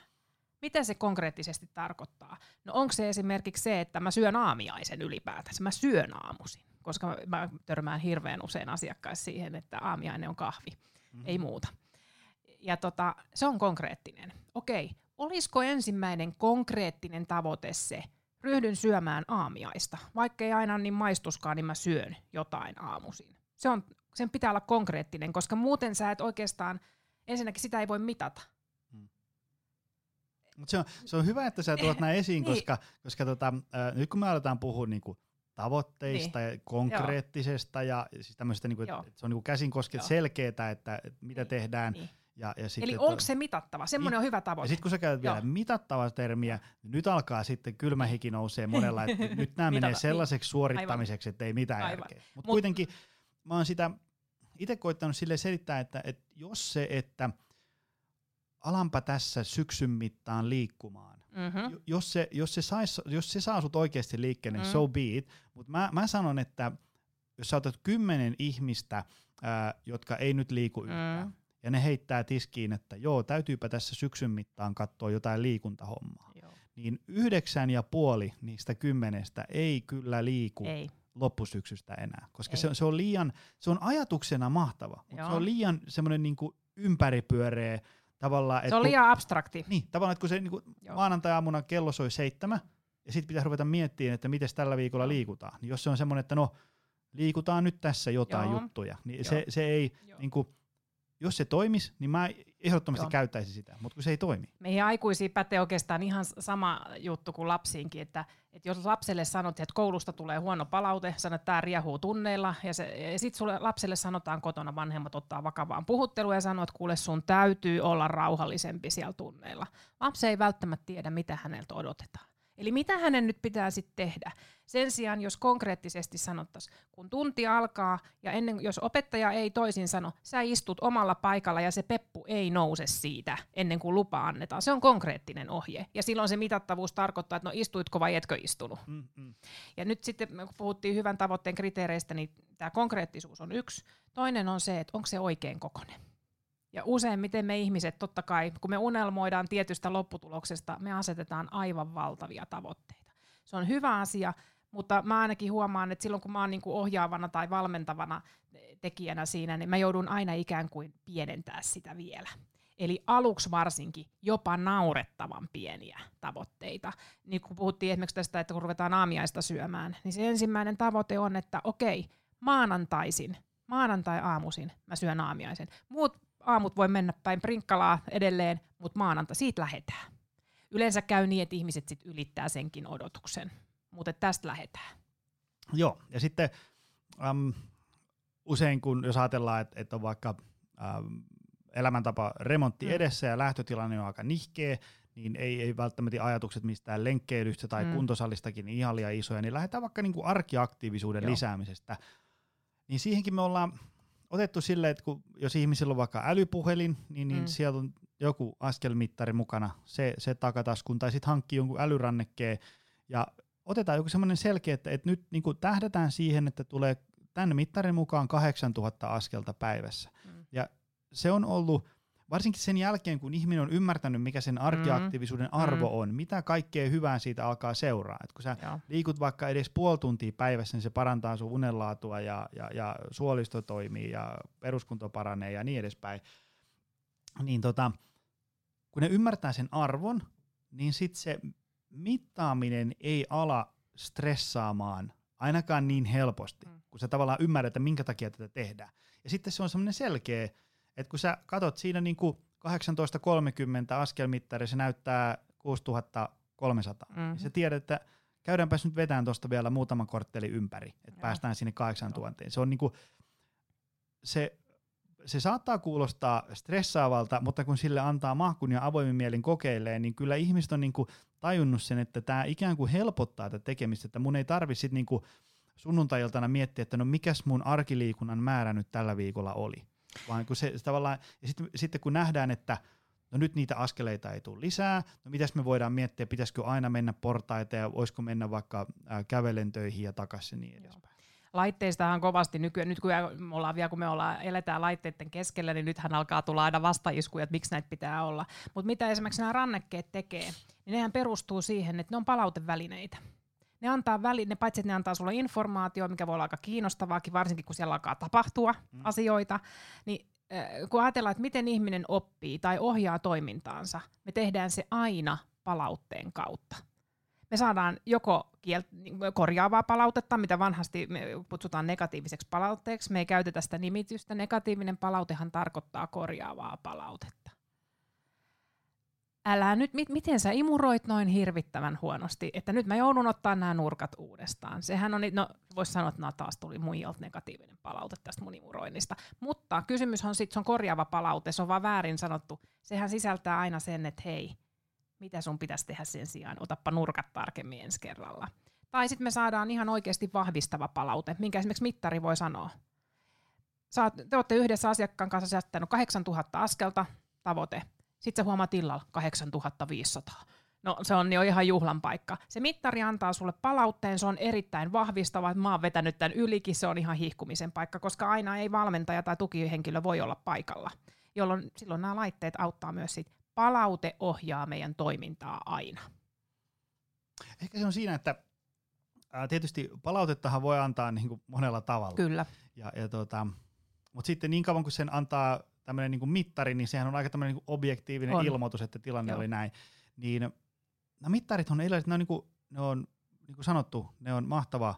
Mitä se konkreettisesti tarkoittaa? No onko se esimerkiksi se, että mä syön aamiaisen ylipäätänsä, mä syön aamuisin koska mä törmään hirveän usein asiakkaissa siihen, että aamiainen on kahvi, mm-hmm. ei muuta. Ja tota, se on konkreettinen. Okei, olisiko ensimmäinen konkreettinen tavoite se, ryhdyn syömään aamiaista. Vaikka ei aina niin maistuskaan, niin mä syön jotain aamuisin. Se on, sen pitää olla konkreettinen, koska muuten sä et oikeastaan, ensinnäkin sitä ei voi mitata. Hmm. Mut se, on, se on hyvä, että sä tuot nämä esiin, niin. koska, koska tota, äh, nyt kun me aletaan puhua niinku tavoitteista niin. ja konkreettisesta Joo. ja siis tämmöistä, niin kuin, että se on niin käsin kosket selkeää, että, mitä niin. tehdään. Niin. Ja, ja sitten, Eli onko se mitattava? Semmoinen niin. on hyvä tavoite. Ja sitten kun sä käytät vielä mitattavaa termiä, niin nyt alkaa sitten kylmä hiki nousee monella, että nyt nämä menee niin. sellaiseksi suorittamiseksi, että ei mitään Aivan. järkeä. Mutta Mut, kuitenkin mä oon sitä itse koittanut sille selittää, että, että jos se, että alanpa tässä syksyn mittaan liikkumaan, Mm-hmm. Jos, se, jos, se sais, jos se saa sut oikeasti liikkeelle, niin mm. so be it. Mutta mä, mä sanon, että jos sä otat kymmenen ihmistä, ää, jotka ei nyt liiku mm. yhtään, ja ne heittää tiskiin, että joo, täytyypä tässä syksyn mittaan katsoa jotain liikuntahommaa, joo. niin yhdeksän ja puoli niistä kymmenestä ei kyllä liiku ei. loppusyksystä enää, koska se, se, on liian, se on ajatuksena mahtava, mutta se on liian semmoinen niinku ympäripyöreä, Tavallaan, se on liian abstrakti. Niin, tavallaan, että kun se niin maanantai-aamuna kello soi seitsemän, ja sitten pitää ruveta miettimään, että miten tällä viikolla liikutaan. Niin jos se on semmoinen, että no, liikutaan nyt tässä jotain Joo. juttuja, niin se, se ei, niin kuin, jos se toimisi, niin mä ehdottomasti Joo. käyttäisin sitä, mutta kun se ei toimi. Meihin aikuisiin pätee oikeastaan ihan sama juttu kuin lapsiinkin, että, että jos lapselle sanot, että koulusta tulee huono palaute, sanot, että tämä riehuu tunneilla, ja, se, ja sitten lapselle sanotaan kotona, vanhemmat ottaa vakavaan puhuttelua ja sanoo, että kuule sun täytyy olla rauhallisempi siellä tunneilla. Lapsi ei välttämättä tiedä, mitä häneltä odotetaan. Eli mitä hänen nyt pitää sitten tehdä? Sen sijaan, jos konkreettisesti sanottaisiin, kun tunti alkaa ja ennen, jos opettaja ei toisin sano, sä istut omalla paikalla ja se peppu ei nouse siitä ennen kuin lupa annetaan. Se on konkreettinen ohje. Ja silloin se mitattavuus tarkoittaa, että no istuitko vai etkö istunut. Mm, mm. Ja nyt sitten, kun puhuttiin hyvän tavoitteen kriteereistä, niin tämä konkreettisuus on yksi. Toinen on se, että onko se oikein kokonen. Ja useimmiten me ihmiset, totta kai, kun me unelmoidaan tietystä lopputuloksesta, me asetetaan aivan valtavia tavoitteita. Se on hyvä asia, mutta mä ainakin huomaan, että silloin kun mä oon niin ohjaavana tai valmentavana tekijänä siinä, niin mä joudun aina ikään kuin pienentää sitä vielä. Eli aluksi varsinkin jopa naurettavan pieniä tavoitteita. Niin kun puhuttiin esimerkiksi tästä, että kun ruvetaan aamiaista syömään, niin se ensimmäinen tavoite on, että okei, maanantaisin, maanantai-aamuisin mä syön aamiaisen. Muut aamut voi mennä päin prinkkalaa edelleen, mutta maanantai, siitä lähetään. Yleensä käy niin, että ihmiset sit ylittää senkin odotuksen, mutta tästä lähetään. Joo, ja sitten äm, usein kun jos ajatellaan, että, että on vaikka äm, elämäntapa remontti mm. edessä ja lähtötilanne on aika nihkeä, niin ei, ei välttämättä ajatukset mistään lenkkeilystä tai mm. kuntosalistakin ihan liian isoja, niin lähdetään vaikka niin kuin arkiaktiivisuuden Joo. lisäämisestä. Niin siihenkin me ollaan otettu silleen, että kun, jos ihmisillä on vaikka älypuhelin, niin, niin mm. siellä on joku askelmittari mukana, se, se takataskun, tai sitten hankkii jonkun älyrannekkeen, ja otetaan joku semmoinen selkeä, että, että nyt niin kuin tähdätään siihen, että tulee tämän mittarin mukaan 8000 askelta päivässä. Mm. Ja se on ollut varsinkin sen jälkeen, kun ihminen on ymmärtänyt, mikä sen arkiaktiivisuuden mm. arvo on, mitä kaikkea hyvää siitä alkaa seuraa. Et kun sä Joo. liikut vaikka edes puoli tuntia päivässä, niin se parantaa sun unenlaatua ja, ja, ja suolisto toimii ja peruskunto paranee ja niin edespäin. Niin tota, kun ne ymmärtää sen arvon, niin sitten se mittaaminen ei ala stressaamaan ainakaan niin helposti, mm. kun sä tavallaan ymmärrät, että minkä takia tätä tehdään. Ja sitten se on semmoinen selkeä, että kun sä katot siinä niin kuin 18.30 askelmittari, se näyttää 6300, mm-hmm. niin sä tiedät, että käydäänpäs nyt vetään tuosta vielä muutama kortteli ympäri, että päästään sinne 8000. Se on niin kuin, se, se saattaa kuulostaa stressaavalta, mutta kun sille antaa mahkun ja avoimin mielin kokeilee, niin kyllä ihmiset on niin kuin tajunnut sen, että tämä ikään kuin helpottaa tätä tekemistä, että mun ei tarvi sitten niin sunnuntai miettiä, että no mikäs mun arkiliikunnan määrä nyt tällä viikolla oli vaan kun se, se tavallaan, ja sitten, sitten kun nähdään, että no nyt niitä askeleita ei tule lisää, no mitäs me voidaan miettiä, pitäisikö aina mennä portaita ja voisiko mennä vaikka äh, kävelen töihin ja takaisin niin edespäin. Laitteistahan kovasti nykyään, nyt kun me ollaan vielä, kun me ollaan, eletään laitteiden keskellä, niin nythän alkaa tulla aina vastaiskuja, että miksi näitä pitää olla. Mutta mitä esimerkiksi nämä rannekkeet tekee, niin nehän perustuu siihen, että ne on palautevälineitä ne antaa väli, ne paitsi että ne antaa sulle informaatio, mikä voi olla aika kiinnostavaakin, varsinkin kun siellä alkaa tapahtua mm. asioita, niin äh, kun ajatellaan, että miten ihminen oppii tai ohjaa toimintaansa, me tehdään se aina palautteen kautta. Me saadaan joko kiel- korjaavaa palautetta, mitä vanhasti me kutsutaan negatiiviseksi palautteeksi. Me ei käytetä sitä nimitystä. Negatiivinen palautehan tarkoittaa korjaavaa palautetta älä nyt, mit, miten sä imuroit noin hirvittävän huonosti, että nyt mä joudun ottaa nämä nurkat uudestaan. Sehän on, no voisi sanoa, että taas tuli muijalta negatiivinen palaute tästä mun imuroinnista. Mutta kysymys on sitten, se on korjaava palaute, se on vaan väärin sanottu. Sehän sisältää aina sen, että hei, mitä sun pitäisi tehdä sen sijaan, otappa nurkat tarkemmin ensi kerralla. Tai sitten me saadaan ihan oikeasti vahvistava palaute, minkä esimerkiksi mittari voi sanoa. Saat, te olette yhdessä asiakkaan kanssa säästänyt 8000 askelta, tavoite sitten sä huomaat illalla 8500. No se on jo ihan juhlan paikka. Se mittari antaa sulle palautteen, se on erittäin vahvistava, että mä oon vetänyt tämän ylikin, se on ihan hihkumisen paikka, koska aina ei valmentaja tai tukihenkilö voi olla paikalla, jolloin silloin nämä laitteet auttaa myös sit. Palaute ohjaa meidän toimintaa aina. Ehkä se on siinä, että ää, tietysti palautettahan voi antaa niin kuin monella tavalla. Kyllä. Ja, ja tota, mutta sitten niin kauan kuin sen antaa tämmöinen niin mittari, niin sehän on aika tämmöinen niin objektiivinen on. ilmoitus, että tilanne Joo. oli näin. Niin nämä mittarit on erilaiset, ne on, niin kuin, ne on niin kuin sanottu, ne on mahtava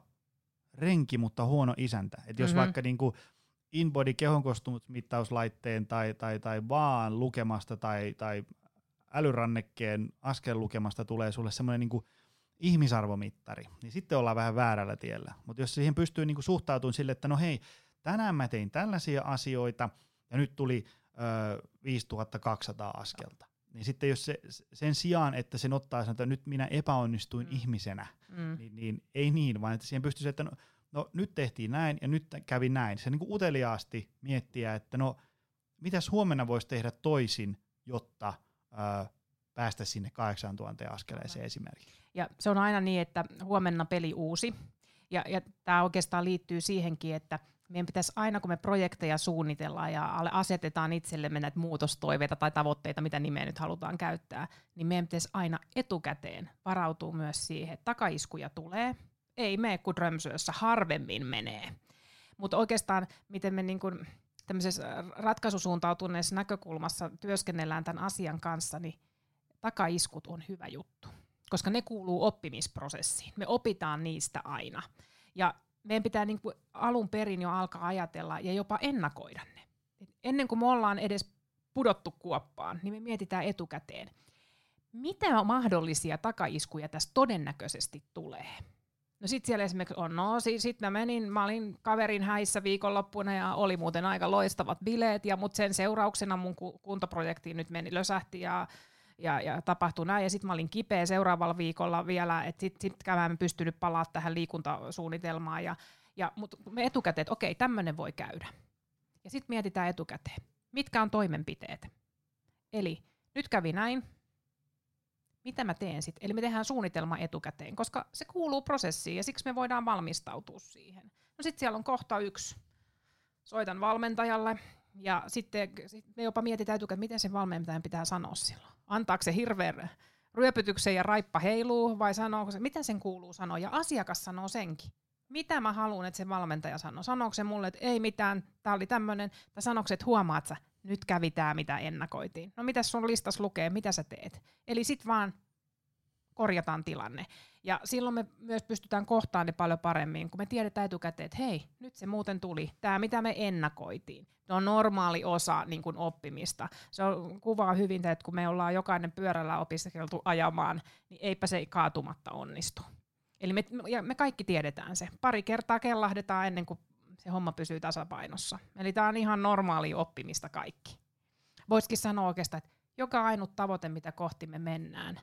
renki, mutta huono isäntä. Et jos mm-hmm. vaikka niin kuin InBody kehonkostumusmittauslaitteen tai, tai, tai vaan lukemasta tai, tai älyrannekkeen lukemasta tulee sulle semmoinen niin ihmisarvomittari, niin sitten ollaan vähän väärällä tiellä. Mutta jos siihen pystyy niin suhtautumaan sille, että no hei, tänään mä tein tällaisia asioita – ja nyt tuli ö, 5200 askelta. Niin sitten jos se, sen sijaan, että sen ottaa sanoa, että nyt minä epäonnistuin mm. ihmisenä, Mm. niin, niin ei niin, vaan että siihen pystyisi, että no, no nyt tehtiin näin ja nyt kävi näin. Se niin kuin uteliaasti miettiä, että no mitäs huomenna voisi tehdä toisin, jotta ää, päästä sinne 8000 askeleeseen esimerkiksi. Ja se on aina niin, että huomenna peli uusi. Ja, ja tämä oikeastaan liittyy siihenkin, että meidän pitäisi aina, kun me projekteja suunnitellaan ja asetetaan itsellemme näitä muutostoiveita tai tavoitteita, mitä nimeä nyt halutaan käyttää, niin meidän pitäisi aina etukäteen varautua myös siihen, että takaiskuja tulee. Ei mene kuin Drömsössä, harvemmin menee. Mutta oikeastaan, miten me niin kun tämmöisessä ratkaisusuuntautuneessa näkökulmassa työskennellään tämän asian kanssa, niin takaiskut on hyvä juttu, koska ne kuuluu oppimisprosessiin. Me opitaan niistä aina. Ja meidän pitää niin kuin alun perin jo alkaa ajatella ja jopa ennakoida ne. Et ennen kuin me ollaan edes pudottu kuoppaan, niin me mietitään etukäteen, mitä mahdollisia takaiskuja tässä todennäköisesti tulee. No sit siellä esimerkiksi on, no sit, sit mä menin, mä olin kaverin häissä viikonloppuna ja oli muuten aika loistavat bileet, ja mut sen seurauksena mun kuntoprojektiin nyt meni lösähti ja ja, ja tapahtui näin. Ja sitten mä olin kipeä seuraavalla viikolla vielä, että sitten sit mä pystynyt palaa tähän liikuntasuunnitelmaan. Ja, ja, Mutta me etukäteen, että okei, tämmöinen voi käydä. Ja sitten mietitään etukäteen, mitkä on toimenpiteet. Eli nyt kävi näin, mitä mä teen sitten? Eli me tehdään suunnitelma etukäteen, koska se kuuluu prosessiin ja siksi me voidaan valmistautua siihen. No sitten siellä on kohta yksi. Soitan valmentajalle ja sitten sit me jopa mietitään etukäteen, miten sen valmentajan pitää sanoa silloin antaako se hirveän ryöpytyksen ja raippa heiluu vai sanooko se, mitä sen kuuluu sanoa. Ja asiakas sanoo senkin. Mitä mä haluan, että se valmentaja sanoo? Sanooko se mulle, että ei mitään, tämä oli tämmöinen, tai sanooko se, että huomaat sä, nyt kävi tämä, mitä ennakoitiin. No mitä sun listas lukee, mitä sä teet? Eli sit vaan korjataan tilanne. Ja silloin me myös pystytään kohtaamaan ne paljon paremmin, kun me tiedetään etukäteen, että hei, nyt se muuten tuli. Tämä, mitä me ennakoitiin. Se on normaali osa niin kuin oppimista. Se on, kuvaa hyvin, että kun me ollaan jokainen pyörällä opiskeltu ajamaan, niin eipä se kaatumatta onnistu. Eli me, ja me kaikki tiedetään se. Pari kertaa kellahdetaan ennen kuin se homma pysyy tasapainossa. Eli tämä on ihan normaali oppimista kaikki. Voisikin sanoa oikeastaan, että joka ainut tavoite, mitä kohti me mennään,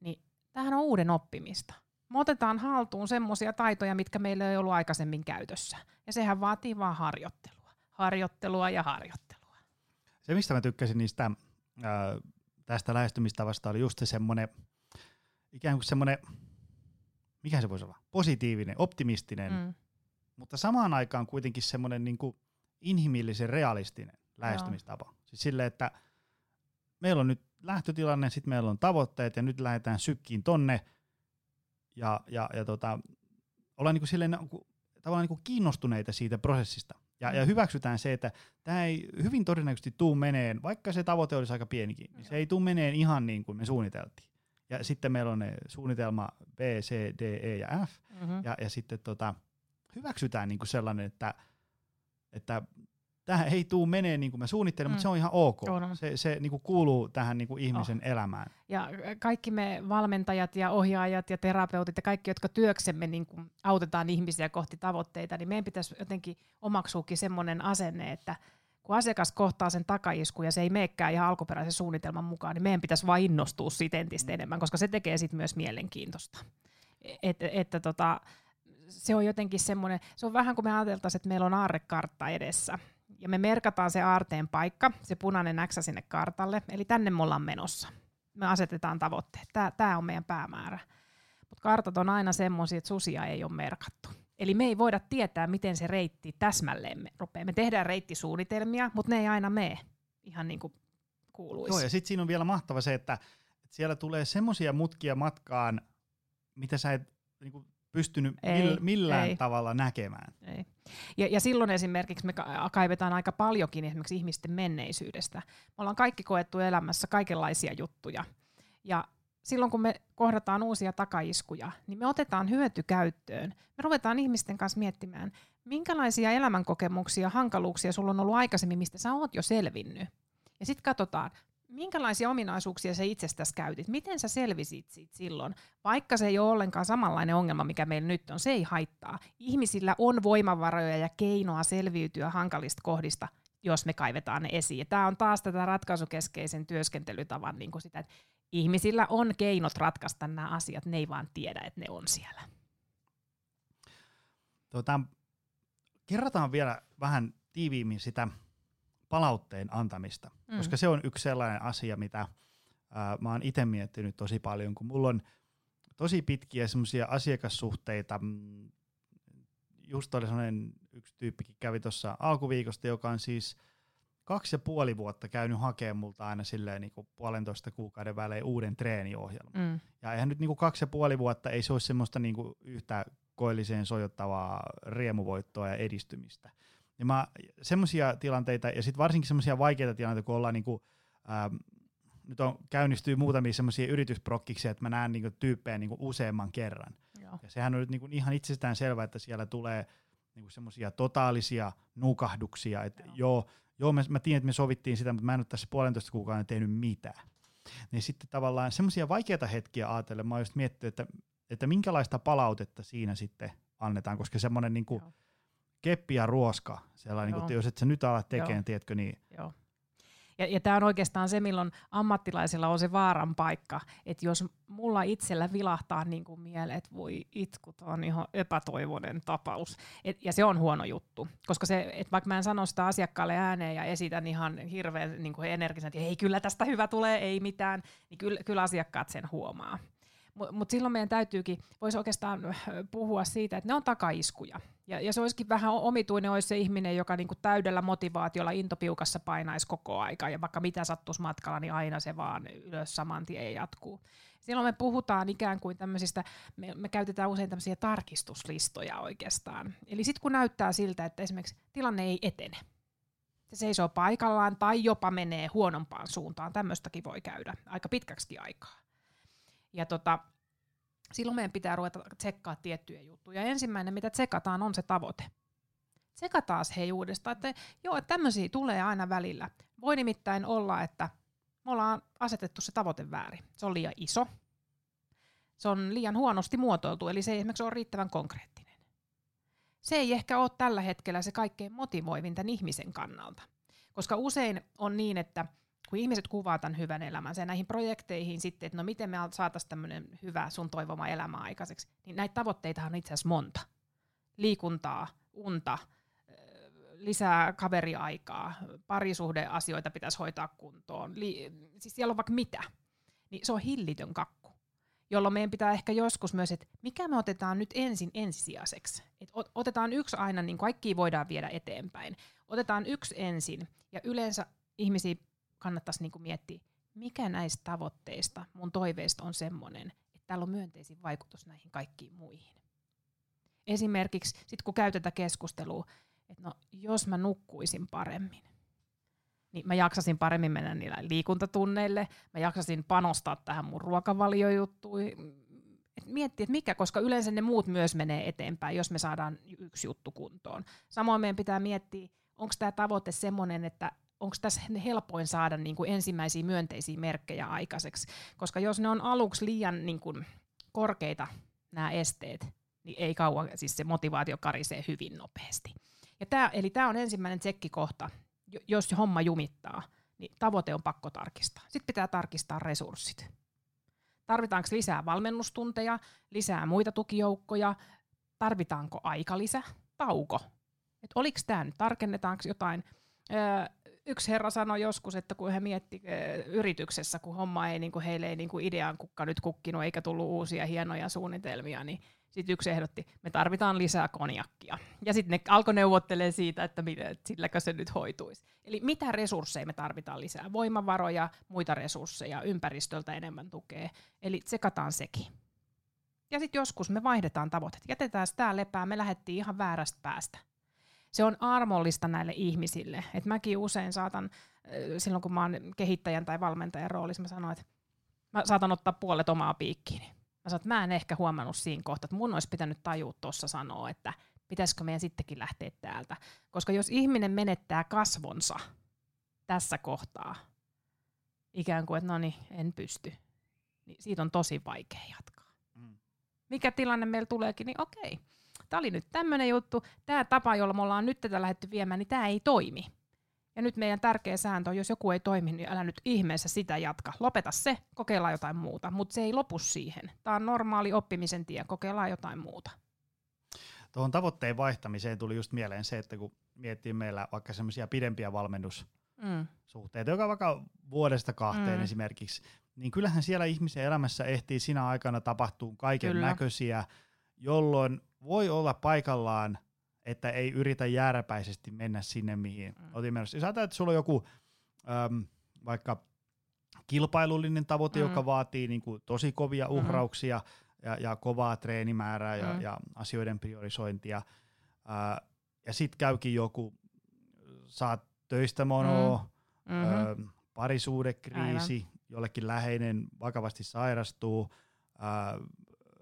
niin tämähän on uuden oppimista. Me otetaan haltuun semmoisia taitoja, mitkä meillä ei ollut aikaisemmin käytössä. Ja sehän vaatii vaan harjoittelua. Harjoittelua ja harjoittelua. Se, mistä mä tykkäsin niistä ää, tästä lähestymistavasta, oli just se semmoinen, ikään kuin semmoinen, mikä se voisi olla, positiivinen, optimistinen, mm. mutta samaan aikaan kuitenkin semmoinen niin kuin inhimillisen realistinen lähestymistapa. Joo. Siis silleen, että meillä on nyt lähtötilanne, sitten meillä on tavoitteet ja nyt lähdetään sykkiin tonne ja, ja, ja tota, ollaan niinku silleen, niinku, tavallaan niinku kiinnostuneita siitä prosessista. Ja, ja hyväksytään se, että tämä ei hyvin todennäköisesti tuu meneen, vaikka se tavoite olisi aika pienikin, niin se ei tuu meneen ihan niin kuin me suunniteltiin. Ja sitten meillä on ne suunnitelma B, C, D, E ja F. Mm-hmm. Ja, ja sitten tota, hyväksytään niin kuin sellainen, että, että tähän ei tule menee niin kuin me suunnittelemme, mm. mutta se on ihan ok. On. Se, se niin kuin kuuluu tähän niin kuin ihmisen oh. elämään. Ja kaikki me valmentajat ja ohjaajat ja terapeutit ja kaikki, jotka työksemme niin kuin autetaan ihmisiä kohti tavoitteita, niin meidän pitäisi jotenkin omaksuukin semmoinen asenne, että kun asiakas kohtaa sen takaiskun ja se ei meekään ihan alkuperäisen suunnitelman mukaan, niin meidän pitäisi vain innostua siitä entistä mm. enemmän, koska se tekee sitten myös mielenkiintoista. Et, että tota, se on jotenkin semmoinen, se on vähän kuin me ajateltaisiin, että meillä on aarrekartta edessä ja me merkataan se aarteen paikka, se punainen näksä sinne kartalle, eli tänne me ollaan menossa. Me asetetaan tavoitteet. Tämä on meidän päämäärä. Mutta kartat on aina semmoisia, että susia ei ole merkattu. Eli me ei voida tietää, miten se reitti täsmälleen rupeaa. Me tehdään reittisuunnitelmia, mutta ne ei aina mene ihan niin kuin kuuluisi. Joo, ja sitten siinä on vielä mahtava se, että, että siellä tulee semmoisia mutkia matkaan, mitä sä et niin kuin pystynyt ei, millään ei. tavalla näkemään. Ei. Ja, ja silloin esimerkiksi me kaivetaan aika paljonkin esimerkiksi ihmisten menneisyydestä. Me ollaan kaikki koettu elämässä kaikenlaisia juttuja. Ja silloin kun me kohdataan uusia takaiskuja, niin me otetaan hyöty käyttöön. Me ruvetaan ihmisten kanssa miettimään, minkälaisia elämänkokemuksia, hankaluuksia sulla on ollut aikaisemmin, mistä sä oot jo selvinnyt. Ja sitten katsotaan, minkälaisia ominaisuuksia sä itsestäsi käytit? Miten sä selvisit siitä silloin? Vaikka se ei ole ollenkaan samanlainen ongelma, mikä meillä nyt on, se ei haittaa. Ihmisillä on voimavaroja ja keinoa selviytyä hankalista kohdista, jos me kaivetaan ne esiin. Tämä on taas tätä ratkaisukeskeisen työskentelytavan niin kuin sitä, että ihmisillä on keinot ratkaista nämä asiat, ne ei vaan tiedä, että ne on siellä. Tota, kerrotaan vielä vähän tiiviimmin sitä palautteen antamista, mm. koska se on yksi sellainen asia, mitä ää, mä oon itse miettinyt tosi paljon, kun mulla on tosi pitkiä semmoisia asiakassuhteita. Mm, just oli sellainen yksi tyyppikin kävi tuossa alkuviikosta, joka on siis kaksi ja puoli vuotta käynyt hakemaan multa aina silleen niin kuin puolentoista kuukauden välein uuden treeniohjelman. Mm. Ja eihän nyt niin kuin kaksi ja puoli vuotta, ei se olisi semmoista niin kuin yhtä koilliseen sojottavaa riemuvoittoa ja edistymistä. Ja mä semmoisia tilanteita, ja sitten varsinkin semmoisia vaikeita tilanteita, kun ollaan niinku, ähm, nyt on käynnistyy muutamia semmoisia yritysprokkiksia, että mä näen niinku tyyppejä niinku useamman kerran. Joo. Ja sehän on nyt niinku ihan itsestään selvää, että siellä tulee niinku semmoisia totaalisia nukahduksia, että joo, joo, joo mä, mä tiedän, että me sovittiin sitä, mutta mä en ole tässä puolentoista kuukauden tehnyt mitään. Niin sitten tavallaan semmoisia vaikeita hetkiä ajatellen, mä oon just miettinyt, että, että minkälaista palautetta siinä sitten annetaan, koska semmoinen niinku, joo keppi ja ruoska, sellainen, niin kuin, jos et sä nyt ala tekemään, tiedätkö, niin Joo. Ja, ja tämä on oikeastaan se, milloin ammattilaisilla on se vaaran paikka, että jos mulla itsellä vilahtaa niin kuin mieleen, että voi itku, tämä on ihan epätoivoinen tapaus. Et, ja se on huono juttu, koska se, että vaikka mä en sano sitä asiakkaalle ääneen ja esitän ihan hirveän niin kuin energisen, että ei kyllä tästä hyvä tulee, ei mitään, niin kyllä, kyllä asiakkaat sen huomaa. Mutta mut silloin meidän täytyykin, voisi oikeastaan äh, puhua siitä, että ne on takaiskuja. Ja, ja se olisikin vähän omituinen, olisi se ihminen, joka niinku täydellä motivaatiolla intopiukassa painaisi koko aika, ja vaikka mitä sattuisi matkalla, niin aina se vaan ylös saman tien jatkuu. Silloin me puhutaan ikään kuin tämmöisistä, me, me käytetään usein tämmöisiä tarkistuslistoja oikeastaan. Eli sitten kun näyttää siltä, että esimerkiksi tilanne ei etene, se seisoo paikallaan tai jopa menee huonompaan suuntaan, tämmöistäkin voi käydä aika pitkäksi aikaa. Ja tota, silloin meidän pitää ruveta tsekkaa tiettyjä juttuja. Ensimmäinen, mitä tsekataan, on se tavoite. Tsekataan se hei uudestaan, että joo, että tämmöisiä tulee aina välillä. Voi nimittäin olla, että me ollaan asetettu se tavoite väärin. Se on liian iso. Se on liian huonosti muotoiltu, eli se ei esimerkiksi ole riittävän konkreettinen. Se ei ehkä ole tällä hetkellä se kaikkein motivoivinta ihmisen kannalta. Koska usein on niin, että kun ihmiset kuvaa tämän hyvän elämänsä ja näihin projekteihin sitten, että no miten me saataisiin tämmöinen hyvä sun toivoma elämä aikaiseksi, niin näitä tavoitteita on itse asiassa monta. Liikuntaa, unta, lisää kaveriaikaa, parisuhdeasioita pitäisi hoitaa kuntoon, li- siis siellä on vaikka mitä. Niin se on hillitön kakku, jolloin meidän pitää ehkä joskus myös, että mikä me otetaan nyt ensin ensisijaiseksi. Et otetaan yksi aina, niin kaikki voidaan viedä eteenpäin. Otetaan yksi ensin, ja yleensä ihmisiä kannattaisi niin kuin miettiä, mikä näistä tavoitteista, mun toiveista on semmoinen, että tällä on myönteisin vaikutus näihin kaikkiin muihin. Esimerkiksi sit kun käytetään keskustelua, että no, jos mä nukkuisin paremmin, niin mä jaksasin paremmin mennä niillä liikuntatunneille, mä jaksasin panostaa tähän mun ruokavaliojuttuihin, et miettiä, että mikä, koska yleensä ne muut myös menee eteenpäin, jos me saadaan yksi juttu kuntoon. Samoin meidän pitää miettiä, onko tämä tavoite semmoinen, että onko tässä helpoin saada niin kuin ensimmäisiä myönteisiä merkkejä aikaiseksi. Koska jos ne on aluksi liian niin kuin korkeita nämä esteet, niin ei kauan, siis se motivaatio karisee hyvin nopeasti. Ja tää, eli tämä on ensimmäinen tsekkikohta, jos homma jumittaa, niin tavoite on pakko tarkistaa. Sitten pitää tarkistaa resurssit. Tarvitaanko lisää valmennustunteja, lisää muita tukijoukkoja, tarvitaanko aikalisä, tauko. Et oliko tämä nyt, tarkennetaanko jotain, yksi herra sanoi joskus, että kun he mietti yrityksessä, kun homma ei, niin kuin heille ei niin kuin idean kukka nyt kukkinut eikä tullut uusia hienoja suunnitelmia, niin sitten yksi ehdotti, me tarvitaan lisää konjakkia. Ja sitten ne alkoi neuvottelemaan siitä, että, miten, että silläkö se nyt hoituisi. Eli mitä resursseja me tarvitaan lisää? Voimavaroja, muita resursseja, ympäristöltä enemmän tukea. Eli tsekataan sekin. Ja sitten joskus me vaihdetaan tavoitteet. Jätetään tämä lepää, me lähdettiin ihan väärästä päästä se on armollista näille ihmisille. Et mäkin usein saatan, silloin kun mä oon kehittäjän tai valmentajan roolissa, mä sanon, että mä saatan ottaa puolet omaa piikkiini. Mä sanon, että mä en ehkä huomannut siinä kohtaa, että mun olisi pitänyt tajua tuossa sanoa, että pitäisikö meidän sittenkin lähteä täältä. Koska jos ihminen menettää kasvonsa tässä kohtaa, ikään kuin, että no niin, en pysty, niin siitä on tosi vaikea jatkaa. Mm. Mikä tilanne meillä tuleekin, niin okei tämä oli nyt tämmöinen juttu, tämä tapa, jolla me ollaan nyt tätä lähdetty viemään, niin tämä ei toimi. Ja nyt meidän tärkeä sääntö on, jos joku ei toimi, niin älä nyt ihmeessä sitä jatka. Lopeta se, kokeillaan jotain muuta, mutta se ei lopu siihen. Tämä on normaali oppimisen tie, kokeillaan jotain muuta. Tuohon tavoitteen vaihtamiseen tuli just mieleen se, että kun miettii meillä vaikka semmoisia pidempiä valmennussuhteita, mm. joka vaikka vuodesta kahteen mm. esimerkiksi, niin kyllähän siellä ihmisen elämässä ehtii siinä aikana tapahtuu kaiken näköisiä, jolloin voi olla paikallaan, että ei yritä jääräpäisesti mennä sinne, mihin mm. otin menossa. Jos ajatellaan, että sulla on joku äm, vaikka kilpailullinen tavoite, mm. joka vaatii niin kuin, tosi kovia mm-hmm. uhrauksia mm. ja, ja kovaa treenimäärää ja, mm. ja asioiden priorisointia, ää, ja sitten käykin joku, saat töistä monoa, mm. mm-hmm. parisuudekriisi, Aivan. jollekin läheinen vakavasti sairastuu, ää,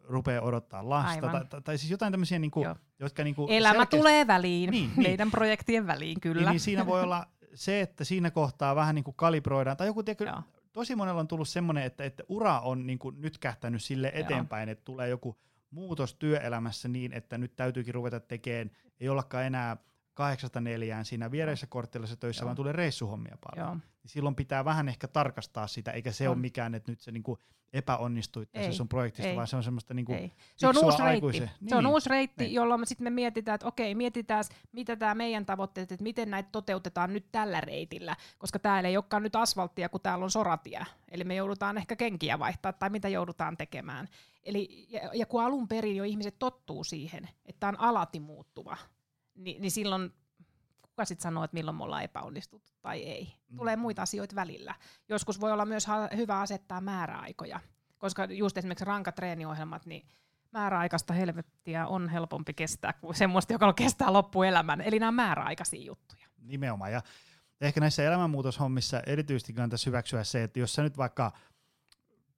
rupeaa odottaa lasta, tai, tai, tai siis jotain tämmöisiä, niinku, jotka niinku Elämä selkeästi... tulee väliin, niin, niin. meidän projektien väliin kyllä. Niin, niin siinä voi olla se, että siinä kohtaa vähän niinku kalibroidaan, tai joku tiedätkö, tosi monella on tullut semmoinen, että, että ura on niinku nyt kähtänyt sille eteenpäin, Joo. että tulee joku muutos työelämässä niin, että nyt täytyykin ruveta tekemään, ei ollakaan enää kahdeksasta neljään siinä viereisessä korttelissa töissä, Joo. vaan tulee reissuhommia paljon. Joo. Niin silloin pitää vähän ehkä tarkastaa sitä, eikä se on. ole mikään, että nyt se niinku epäonnistuit tässä sun projektista, ei. vaan se on semmoista niinku ei. Se on uusi reitti, niin. se on uusi reitti niin. jolloin me sitten me mietitään, että okei, mietitään, mitä tämä meidän tavoitteet, että miten näitä toteutetaan nyt tällä reitillä, koska täällä ei olekaan nyt asfalttia, kun täällä on soratia. Eli me joudutaan ehkä kenkiä vaihtaa tai mitä joudutaan tekemään. Eli, ja, ja kun alun perin jo ihmiset tottuu siihen, että tämä on alati muuttuva, niin, niin silloin kuka sitten sanoo, että milloin me ollaan epäonnistuttu tai ei. Tulee mm. muita asioita välillä. Joskus voi olla myös hyvä asettaa määräaikoja, koska just esimerkiksi rankat treeniohjelmat, niin määräaikaista helvettiä on helpompi kestää kuin semmoista, joka kestää loppuelämän. Eli nämä on määräaikaisia juttuja. Nimenomaan. Ja ehkä näissä elämänmuutoshommissa erityisesti kannattaisi hyväksyä se, että jos sä nyt vaikka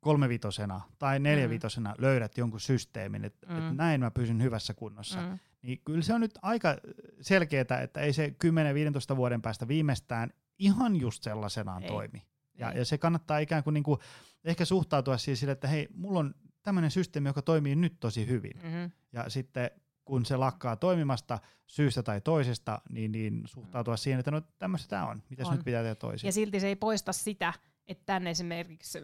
kolmevitosena tai neljävitosena mm. löydät jonkun systeemin, että mm. et näin mä pysyn hyvässä kunnossa, mm niin kyllä se on nyt aika selkeää, että ei se 10-15 vuoden päästä viimeistään ihan just sellaisenaan ei. toimi. Ja, ei. ja se kannattaa ikään kuin, niin kuin ehkä suhtautua siihen sille, että hei, mulla on tämmöinen systeemi, joka toimii nyt tosi hyvin. Mm-hmm. Ja sitten kun se lakkaa toimimasta syystä tai toisesta, niin, niin suhtautua siihen, että no tämmöistä tämä on, mitä nyt pitää tehdä toisin. Ja silti se ei poista sitä, että tänne esimerkiksi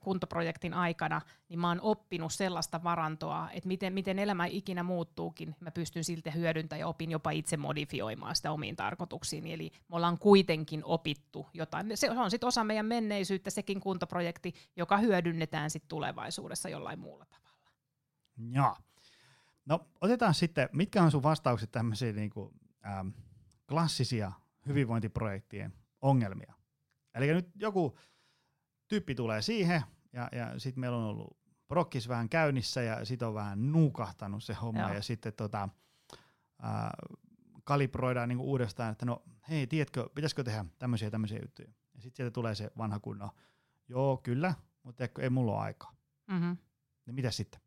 kuntoprojektin aikana, niin mä oon oppinut sellaista varantoa, että miten, miten elämä ikinä muuttuukin, mä pystyn silti hyödyntämään ja opin jopa itse modifioimaan sitä omiin tarkoituksiin. Eli me ollaan kuitenkin opittu jotain. Se on sitten osa meidän menneisyyttä, sekin kuntoprojekti, joka hyödynnetään sitten tulevaisuudessa jollain muulla tavalla. Joo. No otetaan sitten, mitkä on sun vastaukset tämmöisiin niin kuin, ähm, klassisia hyvinvointiprojektien ongelmia? Eli nyt joku tyyppi tulee siihen, ja, ja sitten meillä on ollut prokkis vähän käynnissä, ja sitten on vähän nuukahtanut se homma, Joo. ja sitten tota, äh, kalibroidaan niinku uudestaan, että no hei, tiedätkö, pitäisikö tehdä tämmöisiä tämmöisiä juttuja. Ja sitten sieltä tulee se vanha kunno, joo kyllä, mutta tiedätkö, ei mulla ole aikaa. Mm-hmm. Niin mitä sitten?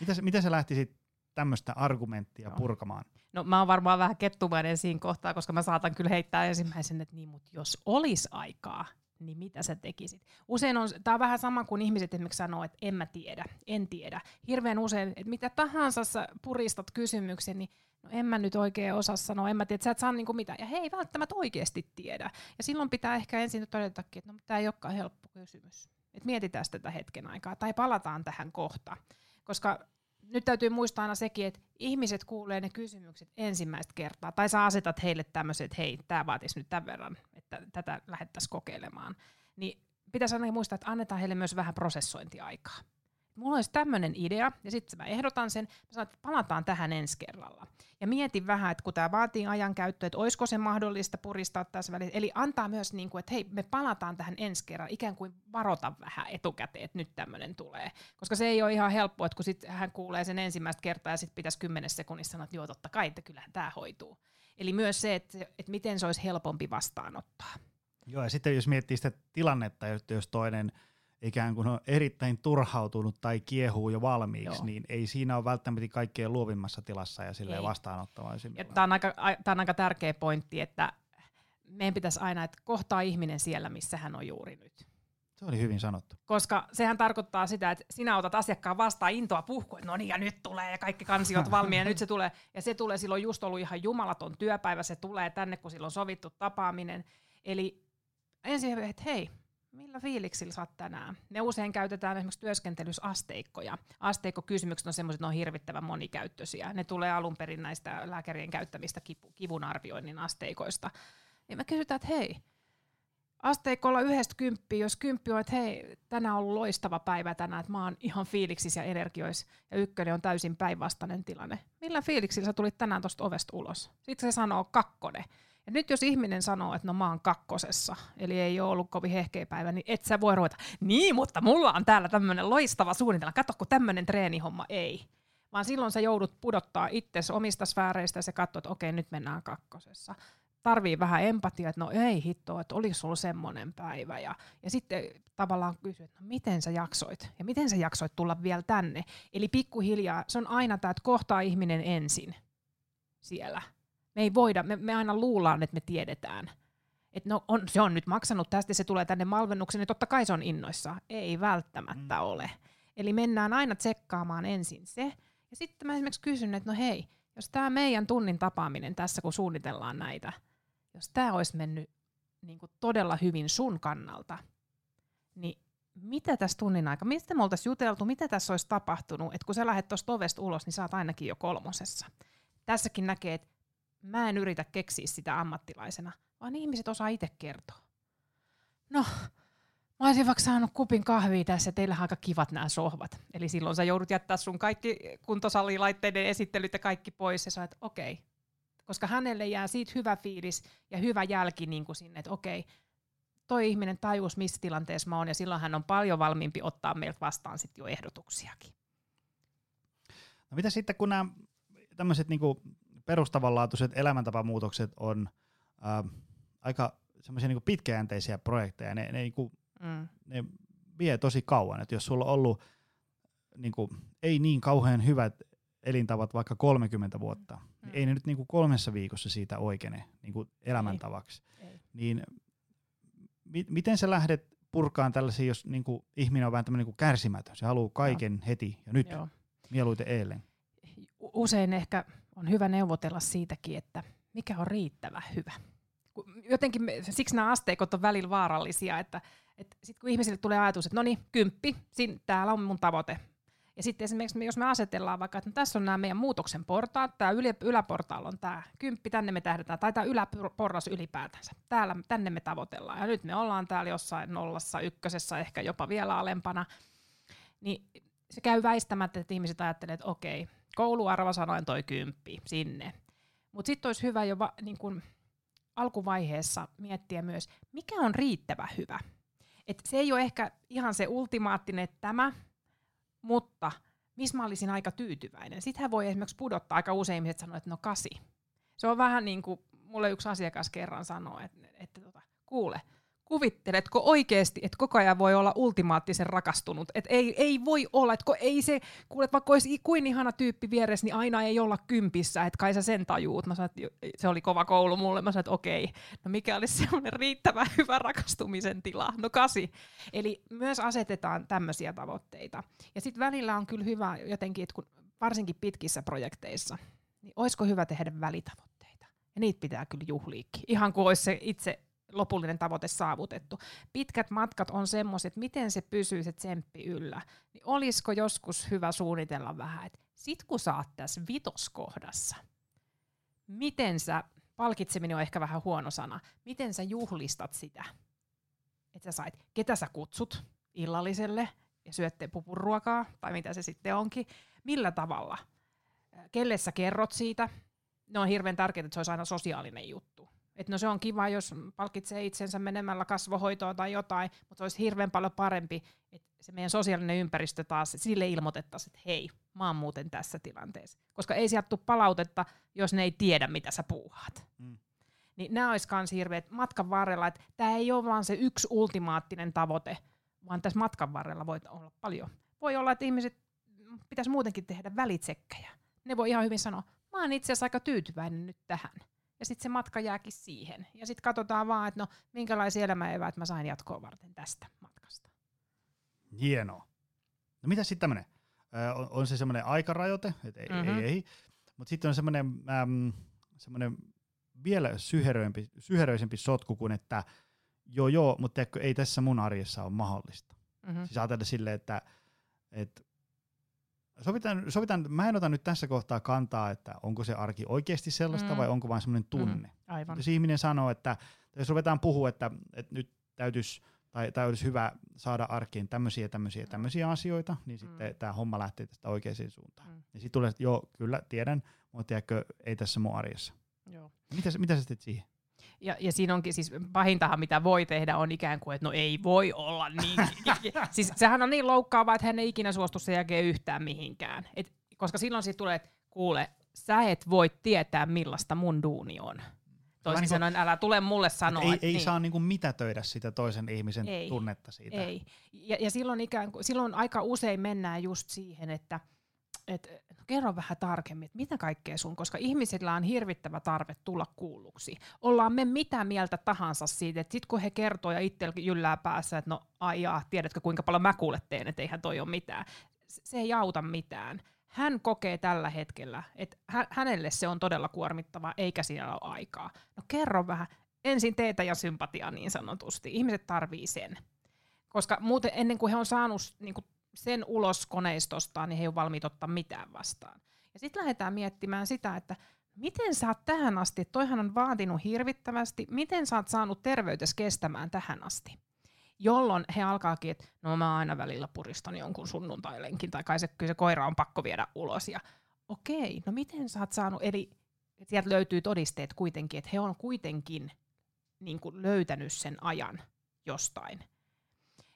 Mitä, mitä sä lähtisit tämmöistä argumenttia no. purkamaan? No mä oon varmaan vähän kettumainen siinä kohtaa, koska mä saatan kyllä heittää ensimmäisen, että niin, mutta jos olisi aikaa, niin mitä sä tekisit? Usein on, tää on vähän sama kuin ihmiset esimerkiksi sanoo, että en mä tiedä, en tiedä. Hirveän usein, että mitä tahansa sä puristat kysymyksen, niin no en mä nyt oikein osaa sanoa, en mä tiedä, sä et saa niinku mitään. Ja he ei välttämättä oikeasti tiedä. Ja silloin pitää ehkä ensin todetakin, että no, tämä ei olekaan helppo kysymys. Et mietitään tätä hetken aikaa tai palataan tähän kohta. Koska nyt täytyy muistaa aina sekin, että ihmiset kuulee ne kysymykset ensimmäistä kertaa, tai sä asetat heille tämmöiset, että hei, tämä vaatisi nyt tämän verran, että tätä lähdettäisiin kokeilemaan. Niin pitäisi aina muistaa, että annetaan heille myös vähän prosessointiaikaa mulla olisi tämmöinen idea, ja sitten mä ehdotan sen, mä sanon, että palataan tähän ensi kerralla. Ja mietin vähän, että kun tämä vaatii ajankäyttöä, että olisiko se mahdollista puristaa tässä välissä. Eli antaa myös, niin kuin, että hei, me palataan tähän ensi kerralla, ikään kuin varota vähän etukäteen, että nyt tämmöinen tulee. Koska se ei ole ihan helppoa, että kun sit hän kuulee sen ensimmäistä kertaa ja sitten pitäisi kymmenessä sekunnissa sanoa, että joo, totta kai, että kyllähän tämä hoituu. Eli myös se, että, että miten se olisi helpompi vastaanottaa. Joo, ja sitten jos miettii sitä tilannetta, jos toinen – ikään kuin on erittäin turhautunut tai kiehuu jo valmiiksi, Joo. niin ei siinä ole välttämättä kaikkein luovimmassa tilassa ja silleen vastaanottavaisin. Tämä on, aika, tämä on aika tärkeä pointti, että meidän pitäisi aina, että kohtaa ihminen siellä, missä hän on juuri nyt. Se oli hyvin sanottu. Koska sehän tarkoittaa sitä, että sinä otat asiakkaan vastaan intoa puhkua, että no niin ja nyt tulee ja kaikki kansiot valmiina ja nyt se tulee. Ja se tulee silloin just ollut ihan jumalaton työpäivä, se tulee tänne, kun silloin on sovittu tapaaminen. Eli ensin, että hei, millä fiiliksillä sä tänään? Ne usein käytetään esimerkiksi työskentelyssä asteikkoja. Asteikkokysymykset on semmoiset, ne on hirvittävän monikäyttöisiä. Ne tulee alun perin näistä lääkärien käyttämistä kivun arvioinnin asteikoista. Ja me kysytään, että hei, asteikolla yhdestä kymppiä, jos kymppi on, että hei, tänään on ollut loistava päivä tänään, että mä oon ihan fiiliksissä ja energiois, ja ykkönen on täysin päinvastainen tilanne. Millä fiiliksillä sä tulit tänään tuosta ovesta ulos? Sitten se sanoo kakkonen. Ja nyt jos ihminen sanoo, että no mä oon kakkosessa, eli ei ole ollut kovin hehkeä päivä, niin et sä voi ruveta, niin, mutta mulla on täällä tämmöinen loistava suunnitelma, katso kun tämmöinen treenihomma ei. Vaan silloin sä joudut pudottaa itsesi omista sfääreistä ja sä katsot, että okei, nyt mennään kakkosessa tarvii vähän empatiaa, että no ei hitto, että oliko sulla semmoinen päivä. Ja, ja sitten tavallaan kysyä, että no miten sä jaksoit ja miten sä jaksoit tulla vielä tänne. Eli pikkuhiljaa se on aina tämä, että kohtaa ihminen ensin siellä. Me ei voida, me, me aina luullaan, että me tiedetään. Että no on, se on nyt maksanut tästä se tulee tänne malvennukseen, niin totta kai se on innoissa. Ei välttämättä mm. ole. Eli mennään aina tsekkaamaan ensin se. Ja sitten mä esimerkiksi kysyn, että no hei, jos tämä meidän tunnin tapaaminen tässä, kun suunnitellaan näitä, jos tämä olisi mennyt niin kuin todella hyvin sun kannalta, niin mitä tässä tunnin aika, mistä me oltaisiin juteltu, mitä tässä olisi tapahtunut, että kun sä lähdet tuosta ovesta ulos, niin sä oot ainakin jo kolmosessa. Tässäkin näkee, että mä en yritä keksiä sitä ammattilaisena, vaan ihmiset osaa itse kertoa. No, mä olisin vaikka saanut kupin kahvia tässä, teillä on aika kivat nämä sohvat. Eli silloin sä joudut jättää sun kaikki kuntosalilaitteiden esittelyt ja kaikki pois, ja sä okei, okay, koska hänelle jää siitä hyvä fiilis ja hyvä jälki niin kuin sinne, että okei, toi ihminen tajus, missä tilanteessa mä oon, ja silloin hän on paljon valmiimpi ottaa meiltä vastaan sit jo ehdotuksiakin. No mitä sitten, kun nämä tämmöiset niinku perustavanlaatuiset elämäntapamuutokset on äh, aika semmoisia niinku pitkäjänteisiä projekteja, ne, ne, niinku, mm. ne vie tosi kauan, että jos sulla on ollut niinku, ei niin kauhean hyvät elintavat vaikka 30 vuotta, niin mm. ei ne nyt niinku kolmessa viikossa siitä oikeene niinku elämäntavaksi. Ei. Ei. Niin mi- miten sä lähdet purkaan tällaisia, jos niinku ihminen on vähän tämmöinen niinku kärsimätön, se haluaa kaiken Joo. heti ja nyt, Joo. mieluiten eilen? Usein ehkä on hyvä neuvotella siitäkin, että mikä on riittävä hyvä. Jotenkin me, siksi nämä asteikot on välillä vaarallisia, että, että sitten kun ihmisille tulee ajatus, että no niin, kymppi, sin, täällä on mun tavoite, ja sitten esimerkiksi jos me asetellaan vaikka, että no tässä on nämä meidän muutoksen portaat, tämä yli, yläportaalla on tämä kymppi, tänne me tähdetään, tai tämä yläporras ylipäätänsä, täällä, tänne me tavoitellaan. Ja nyt me ollaan täällä jossain nollassa, ykkösessä, ehkä jopa vielä alempana. Niin se käy väistämättä, että ihmiset ajattelevat, että okei, kouluarvo sanoen toi kymppi sinne. Mutta sitten olisi hyvä jo va, niin kun alkuvaiheessa miettiä myös, mikä on riittävä hyvä. Et se ei ole ehkä ihan se ultimaattinen, että tämä, mutta missä mä olisin aika tyytyväinen. Sittenhän voi esimerkiksi pudottaa, aika usein ihmiset sanoo, että no kasi. Se on vähän niin kuin mulle yksi asiakas kerran sanoi, että, että, että tota, kuule, kuvitteletko oikeasti, että koko ajan voi olla ultimaattisen rakastunut? Että ei, ei voi olla, että ei se, kuule, vaikka olisi kuin ihana tyyppi vieressä, niin aina ei olla kympissä, että kai sä sen tajuut. Mä sanoin, se oli kova koulu mulle. Mä sanoin, että okei, no mikä olisi semmoinen riittävä hyvä rakastumisen tila? No kasi. Eli myös asetetaan tämmöisiä tavoitteita. Ja sitten välillä on kyllä hyvä jotenkin, että kun varsinkin pitkissä projekteissa, niin olisiko hyvä tehdä välitavoitteita? Ja niitä pitää kyllä juhliikki. Ihan kuin olisi se itse lopullinen tavoite saavutettu. Pitkät matkat on semmoiset, miten se pysyy se tsemppi yllä. Niin olisiko joskus hyvä suunnitella vähän, että sit kun sä oot tässä vitoskohdassa, miten sä, palkitseminen on ehkä vähän huono sana, miten sä juhlistat sitä, että sä sait, ketä sä kutsut illalliselle ja syötte pupuruokaa, tai mitä se sitten onkin, millä tavalla, kelle sä kerrot siitä, ne on hirveän tärkeää, että se olisi aina sosiaalinen juttu. Että no se on kiva, jos palkitsee itsensä menemällä kasvohoitoon tai jotain, mutta se olisi hirveän paljon parempi, että se meidän sosiaalinen ympäristö taas, sille ilmoitettaisiin, että hei, mä oon muuten tässä tilanteessa. Koska ei sieltä tule palautetta, jos ne ei tiedä, mitä sä puuhaat. Mm. Niin nämä olisi myös hirveät matkan varrella, että tämä ei ole vaan se yksi ultimaattinen tavoite, vaan tässä matkan varrella voi olla paljon. Voi olla, että ihmiset pitäisi muutenkin tehdä välitsekkejä. Ne voi ihan hyvin sanoa, mä oon itse asiassa aika tyytyväinen nyt tähän ja sitten se matka jääkin siihen. Ja sitten katsotaan vaan, että no minkälaisia elämäeväät mä sain jatkoa varten tästä matkasta. Hienoa. No mitä sitten tämmöinen? On, on se semmoinen aikarajoite, että ei, mm-hmm. ei, ei. Mutta sitten on semmoinen äm, semmoinen vielä syheröisempi, syheröisempi sotku kuin, että joo joo, mutta ei tässä mun arjessa ole mahdollista. Mm-hmm. Siis ajatella silleen, että, että sovitaan, sovitaan, mä en ota nyt tässä kohtaa kantaa, että onko se arki oikeasti sellaista mm. vai onko vain semmoinen tunne. Mm. Aivan. Jos ihminen sanoo, että jos ruvetaan puhua, että, että nyt täytyisi tai, tai olisi hyvä saada arkeen tämmöisiä, tämmöisiä, tämmöisiä asioita, niin sitten mm. tämä homma lähtee tästä oikeaan suuntaan. Mm. Ja sitten tulee, että joo, kyllä, tiedän, mutta tiedätkö, ei tässä mun arjessa. Joo. Mitä, mitä sä teet siihen? Ja, ja siinä onkin siis pahintahan, mitä voi tehdä, on ikään kuin, että no ei voi olla niin. siis sehän on niin loukkaavaa, että hän ei ikinä suostu sen jälkeen yhtään mihinkään. Et, koska silloin siitä tulee, että kuule, sä et voi tietää, millaista mun duuni on. Toisin niin sanoen, älä tule mulle sanoa. Ei, ei niin. saa niinku mitätöidä sitä toisen ihmisen ei, tunnetta siitä. Ei. Ja, ja silloin, ikään kuin, silloin aika usein mennään just siihen, että et, no kerro vähän tarkemmin, että mitä kaikkea sun, koska ihmisillä on hirvittävä tarve tulla kuulluksi. Ollaan me mitä mieltä tahansa siitä, että sit kun he kertoo ja itse jyllää päässä, että no aijaa, tiedätkö kuinka paljon mä kuulet teen, että eihän toi ole mitään. Se ei auta mitään hän kokee tällä hetkellä, että hänelle se on todella kuormittavaa, eikä siellä ole aikaa. No kerro vähän, ensin teetä ja sympatiaa niin sanotusti. Ihmiset tarvii sen. Koska muuten ennen kuin he on saanut niin kuin sen ulos koneistostaan, niin he ei ole valmiit ottaa mitään vastaan. Ja sitten lähdetään miettimään sitä, että miten sä oot tähän asti, toihan on vaatinut hirvittävästi, miten sä oot saanut terveytes kestämään tähän asti jolloin he alkaakin, että no mä aina välillä puristan jonkun sunnuntailenkin, tai kai se, kyllä se koira on pakko viedä ulos. Ja okei, no miten sä oot saanut, eli sieltä löytyy todisteet kuitenkin, että he on kuitenkin niin kuin löytänyt sen ajan jostain.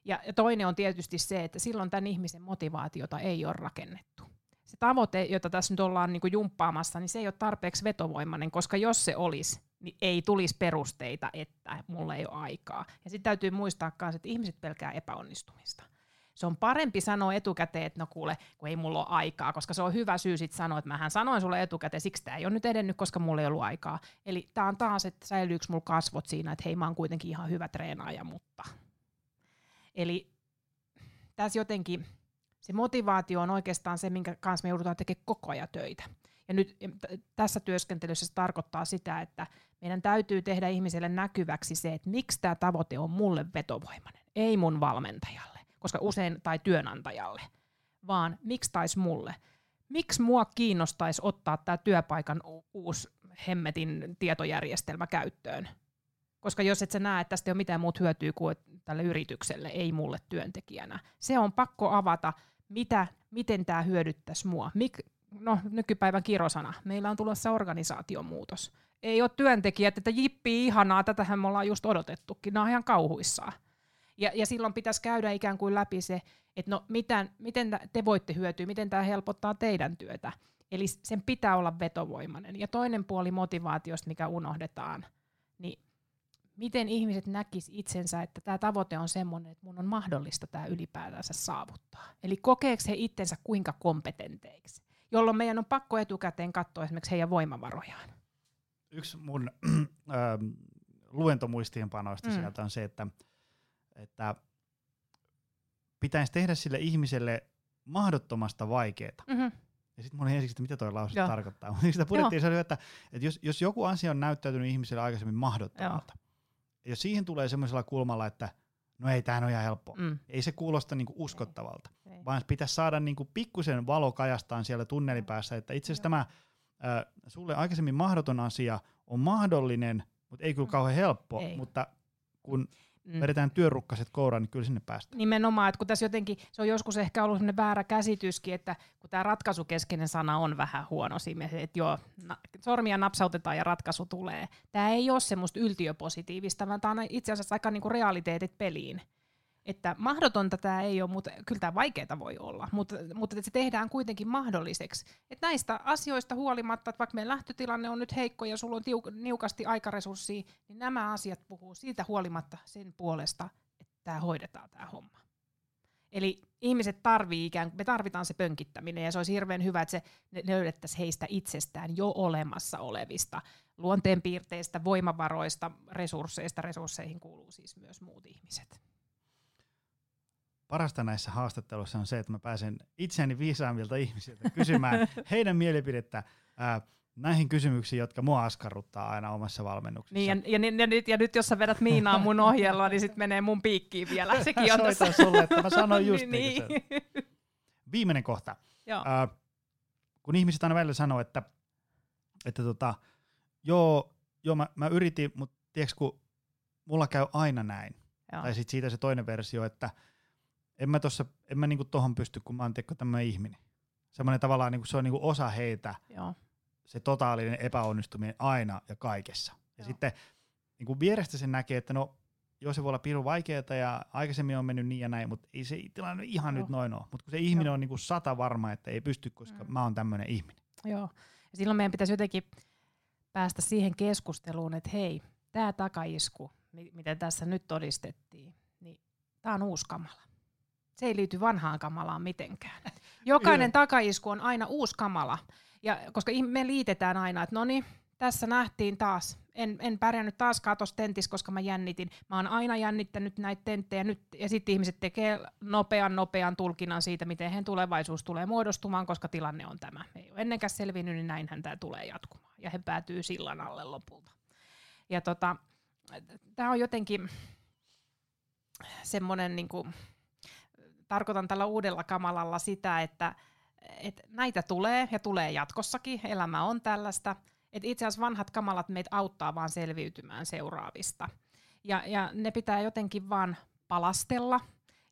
Ja, toinen on tietysti se, että silloin tämän ihmisen motivaatiota ei ole rakennettu. Se tavoite, jota tässä nyt ollaan niin kuin jumppaamassa, niin se ei ole tarpeeksi vetovoimainen, koska jos se olisi, niin ei tulisi perusteita, että mulla ei ole aikaa. Ja sitten täytyy muistaa myös, että ihmiset pelkää epäonnistumista. Se on parempi sanoa etukäteen, että no kuule, kun ei mulla ole aikaa, koska se on hyvä syy sitten sanoa, että mähän sanoin sulle etukäteen, siksi tämä ei ole nyt edennyt, koska mulla ei ollut aikaa. Eli tämä on taas, että säilyykö mulla kasvot siinä, että hei mä oon kuitenkin ihan hyvä treenaaja, mutta. Eli tässä jotenkin se motivaatio on oikeastaan se, minkä kanssa me joudutaan tekemään koko ajan töitä. Ja nyt tässä työskentelyssä se tarkoittaa sitä, että meidän täytyy tehdä ihmiselle näkyväksi se, että miksi tämä tavoite on mulle vetovoimainen, ei mun valmentajalle, koska usein, tai työnantajalle, vaan miksi taisi mulle. Miksi mua kiinnostaisi ottaa tämä työpaikan uusi hemmetin tietojärjestelmä käyttöön? Koska jos et sä näe, että tästä ei ole mitään muuta hyötyä kuin tälle yritykselle, ei mulle työntekijänä. Se on pakko avata, mitä, miten tämä hyödyttäisi mua. Mik, no, nykypäivän kirosana. Meillä on tulossa organisaatiomuutos ei ole työntekijät, että jippi ihanaa, tätähän me ollaan just odotettukin, nämä on ihan kauhuissaan. Ja, ja silloin pitäisi käydä ikään kuin läpi se, että no miten, miten te voitte hyötyä, miten tämä helpottaa teidän työtä. Eli sen pitää olla vetovoimainen. Ja toinen puoli motivaatiosta, mikä unohdetaan, miten ihmiset näkis itsensä, että tämä tavoite on semmoinen, että mun on mahdollista tämä ylipäätänsä saavuttaa. Eli kokeeko he itsensä kuinka kompetenteiksi, jolloin meidän on pakko etukäteen katsoa esimerkiksi heidän voimavarojaan yksi mun äh, luentomuistiinpanoista mm. sieltä on se, että, että pitäisi tehdä sille ihmiselle mahdottomasta vaikeaa. Mm-hmm. Ja sitten mun oli ensiksi, että mitä toi lause Joo. tarkoittaa. Mutta sitä puhuttiin, se oli, että, että jos, jos joku asia on näyttäytynyt ihmiselle aikaisemmin mahdottomalta, Joo. Ja siihen tulee semmoisella kulmalla, että no ei, tämä on ihan helppo. Mm. Ei se kuulosta niinku uskottavalta, ei. vaan pitäisi saada niinku pikkusen valo kajastaan siellä tunnelipäässä, että itse asiassa tämä äh, sulle aikaisemmin mahdoton asia on mahdollinen, mutta ei kyllä mm. kauhean helppo, ei. mutta kun mm. vedetään työrukkaset kouraan, niin kyllä sinne päästään. Nimenomaan, että kun tässä jotenkin, se on joskus ehkä ollut sellainen väärä käsityskin, että kun tämä ratkaisukeskeinen sana on vähän huono siinä, että joo, na, sormia napsautetaan ja ratkaisu tulee. Tämä ei ole semmoista yltiöpositiivista, vaan tämä on itse asiassa aika niinku realiteetit peliin että mahdotonta tämä ei ole, mutta kyllä tämä vaikeaa voi olla, mutta, mutta että se tehdään kuitenkin mahdolliseksi. Että näistä asioista huolimatta, että vaikka meidän lähtötilanne on nyt heikko ja sulla on tiuk- niukasti aikaresurssia, niin nämä asiat puhuu siitä huolimatta sen puolesta, että tämä hoidetaan tämä homma. Eli ihmiset tarvii ikään me tarvitaan se pönkittäminen ja se olisi hirveän hyvä, että se löydettäisiin heistä itsestään jo olemassa olevista luonteenpiirteistä, voimavaroista, resursseista. Resursseihin kuuluu siis myös muut ihmiset parasta näissä haastatteluissa on se, että mä pääsen itseäni viisaammilta ihmisiltä kysymään heidän mielipidettä ää, näihin kysymyksiin, jotka mua askarruttaa aina omassa valmennuksessa. Niin, ja, ja, ja, nyt, ja nyt jos sä vedät Miinaa mun ohjelmaa, niin sitten menee mun piikkiin vielä. Sekin on tässä. sulle, että mä sanoin just niin. niin. Viimeinen kohta. Joo. Ää, kun ihmiset aina välillä sanoo, että, että tota, joo, joo mä, mä yritin, mutta tiedätkö, kun mulla käy aina näin. Joo. Tai sitten siitä se toinen versio, että en mä, tossa, en mä niinku tohon pysty, kun mä oon tämmöinen ihminen. Semmoinen tavallaan niinku, se on niinku osa heitä, Joo. se totaalinen epäonnistuminen aina ja kaikessa. Ja Joo. sitten niinku vierestä sen näkee, että no, joo se voi olla pirun vaikeaa ja aikaisemmin on mennyt niin ja näin, mutta ei se tilanne ihan Joo. nyt noin ole. Mutta kun se ihminen Joo. on niinku sata varma, että ei pysty, koska Mm. mä oon tämmöinen ihminen. Joo. Ja silloin meidän pitäisi jotenkin päästä siihen keskusteluun, että hei, tämä takaisku, mi- mitä tässä nyt todistettiin, niin tämä on uusi kamala. Se ei liity vanhaan kamalaan mitenkään. Jokainen Kyllä. takaisku on aina uusi kamala. Ja koska me liitetään aina, että no niin, tässä nähtiin taas. En, en pärjännyt taaskaan tuossa tentissä, koska mä jännitin. Mä oon aina jännittänyt näitä tenttejä nyt, ja sitten ihmiset tekee nopean, nopean tulkinnan siitä, miten heidän tulevaisuus tulee muodostumaan, koska tilanne on tämä. Ei ole ennenkään selvinnyt, niin näinhän tämä tulee jatkumaan. Ja he päätyy sillan alle lopulta. Ja tota, tämä on jotenkin semmoinen, niin kuin, tarkoitan tällä uudella kamalalla sitä, että, että näitä tulee ja tulee jatkossakin. Elämä on tällaista. Että itse asiassa vanhat kamalat meitä auttaa vaan selviytymään seuraavista. Ja, ja ne pitää jotenkin vaan palastella.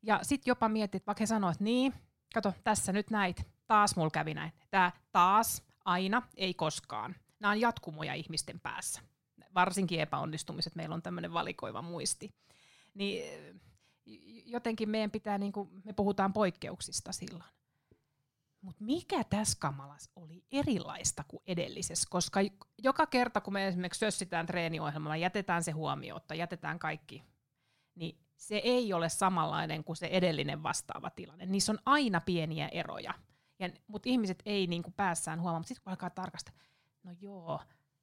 Ja sitten jopa mietit, vaikka he sanoo, että niin, kato, tässä nyt näit, taas mulla kävi näin. Tämä taas, aina, ei koskaan. Nämä on jatkumoja ihmisten päässä. Varsinkin epäonnistumiset, meillä on tämmöinen valikoiva muisti. Niin jotenkin meidän pitää, niin kuin, me puhutaan poikkeuksista silloin. Mutta mikä tässä kamalas oli erilaista kuin edellisessä? Koska joka kerta, kun me esimerkiksi sössitään treeniohjelmalla, jätetään se huomiotta, jätetään kaikki, niin se ei ole samanlainen kuin se edellinen vastaava tilanne. Niissä on aina pieniä eroja. Ja, mutta ihmiset ei niin kuin päässään huomaa, sitten kun alkaa tarkastella, no joo,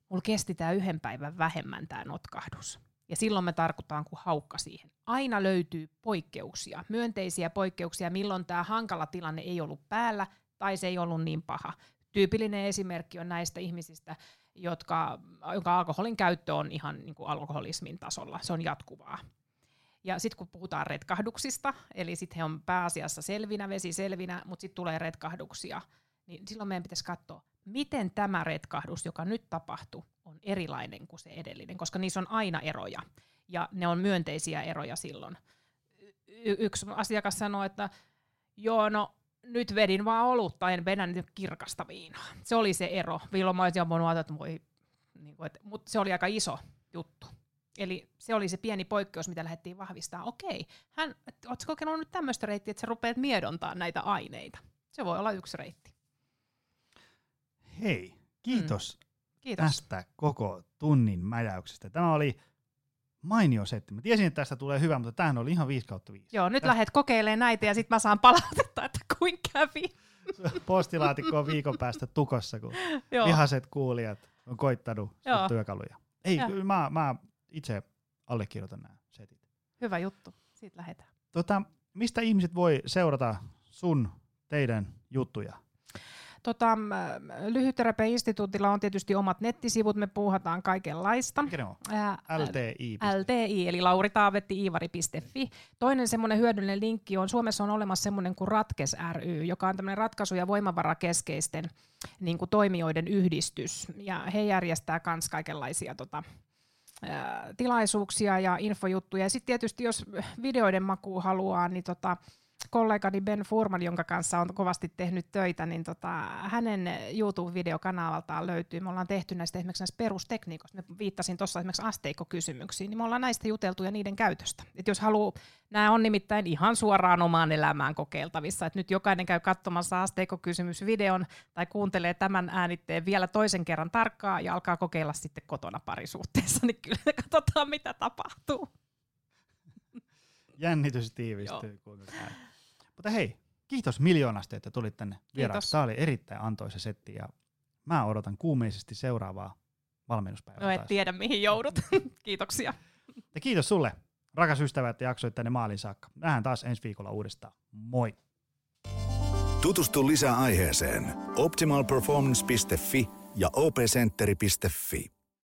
mulla kesti tämä yhden päivän vähemmän tämä notkahdus. Ja silloin me tarkoitaan kuin haukka siihen. Aina löytyy poikkeuksia, myönteisiä poikkeuksia, milloin tämä hankala tilanne ei ollut päällä tai se ei ollut niin paha. Tyypillinen esimerkki on näistä ihmisistä, jotka, jonka alkoholin käyttö on ihan niin kuin alkoholismin tasolla. Se on jatkuvaa. Ja sitten kun puhutaan retkahduksista, eli sitten he on pääasiassa selvinä, vesi selvinä, mutta sitten tulee retkahduksia, niin silloin meidän pitäisi katsoa, miten tämä retkahdus, joka nyt tapahtui, on erilainen kuin se edellinen, koska niissä on aina eroja, ja ne on myönteisiä eroja silloin. Y- yksi asiakas sanoi, että joo, no nyt vedin vaan olutta, en vedä nyt kirkasta viinaa. Se oli se ero. Milloin mä olisin voinut ajatella, että voi, niin kuin, että, mutta se oli aika iso juttu. Eli se oli se pieni poikkeus, mitä lähdettiin vahvistaa. Okei, hän, oletko kokenut nyt tämmöistä reittiä, että sä rupeat miedontaa näitä aineita? Se voi olla yksi reitti. Hei, kiitos Kiitos. tästä koko tunnin mäjäyksestä. Tämä oli mainio setti. Mä tiesin, että tästä tulee hyvä, mutta tämähän oli ihan 5 kautta 5. Joo, nyt Tästä- lähdet kokeilemaan näitä ja sitten mä saan palautetta, että kuin kävi. Postilaatikko on viikon päästä tukossa, kun Joo. vihaset kuulijat on koittanut Joo. työkaluja. Ei, Joo. kyllä mä, mä itse allekirjoitan nämä setit. Hyvä juttu. Siitä lähdetään. Tota, mistä ihmiset voi seurata sun, teidän juttuja? Tota, Lyhytterapiainstituutilla on tietysti omat nettisivut, me puuhataan kaikenlaista. Mikä ne on? Ää, LTI. LTI, eli lauritaavetti-iivari.fi. Toinen semmoinen hyödyllinen linkki on, Suomessa on olemassa semmoinen kuin Ratkes ry, joka on tämmöinen ratkaisu- ja voimavarakeskeisten niin kuin toimijoiden yhdistys. Ja he järjestää myös kaikenlaisia tota, tilaisuuksia ja infojuttuja. Ja sitten tietysti, jos videoiden maku haluaa, niin tota, kollegani Ben Furman, jonka kanssa on kovasti tehnyt töitä, niin tota, hänen YouTube-videokanavaltaan löytyy. Me ollaan tehty näistä esimerkiksi näistä perustekniikoista. Me viittasin tuossa esimerkiksi asteikkokysymyksiin, niin me ollaan näistä juteltu ja niiden käytöstä. Et jos haluaa, nämä on nimittäin ihan suoraan omaan elämään kokeiltavissa. Et nyt jokainen käy katsomassa asteikkokysymysvideon tai kuuntelee tämän äänitteen vielä toisen kerran tarkkaa ja alkaa kokeilla sitten kotona parisuhteessa, niin kyllä katsotaan mitä tapahtuu. Jännitys tiivistyy. kuinka käy. Mutta hei, kiitos miljoonasti, että tulit tänne vieraaksi. Tämä oli erittäin antoisa setti ja mä odotan kuumeisesti seuraavaa valmennuspäivää No et taas. tiedä mihin joudut. Kiitoksia. Ja kiitos sulle, Rakas ystävä, että jaksoit tänne maalin saakka. Nähdään taas ensi viikolla uudestaan. Moi! Tutustu lisää aiheeseen optimalperformance.fi ja opcenteri.fi.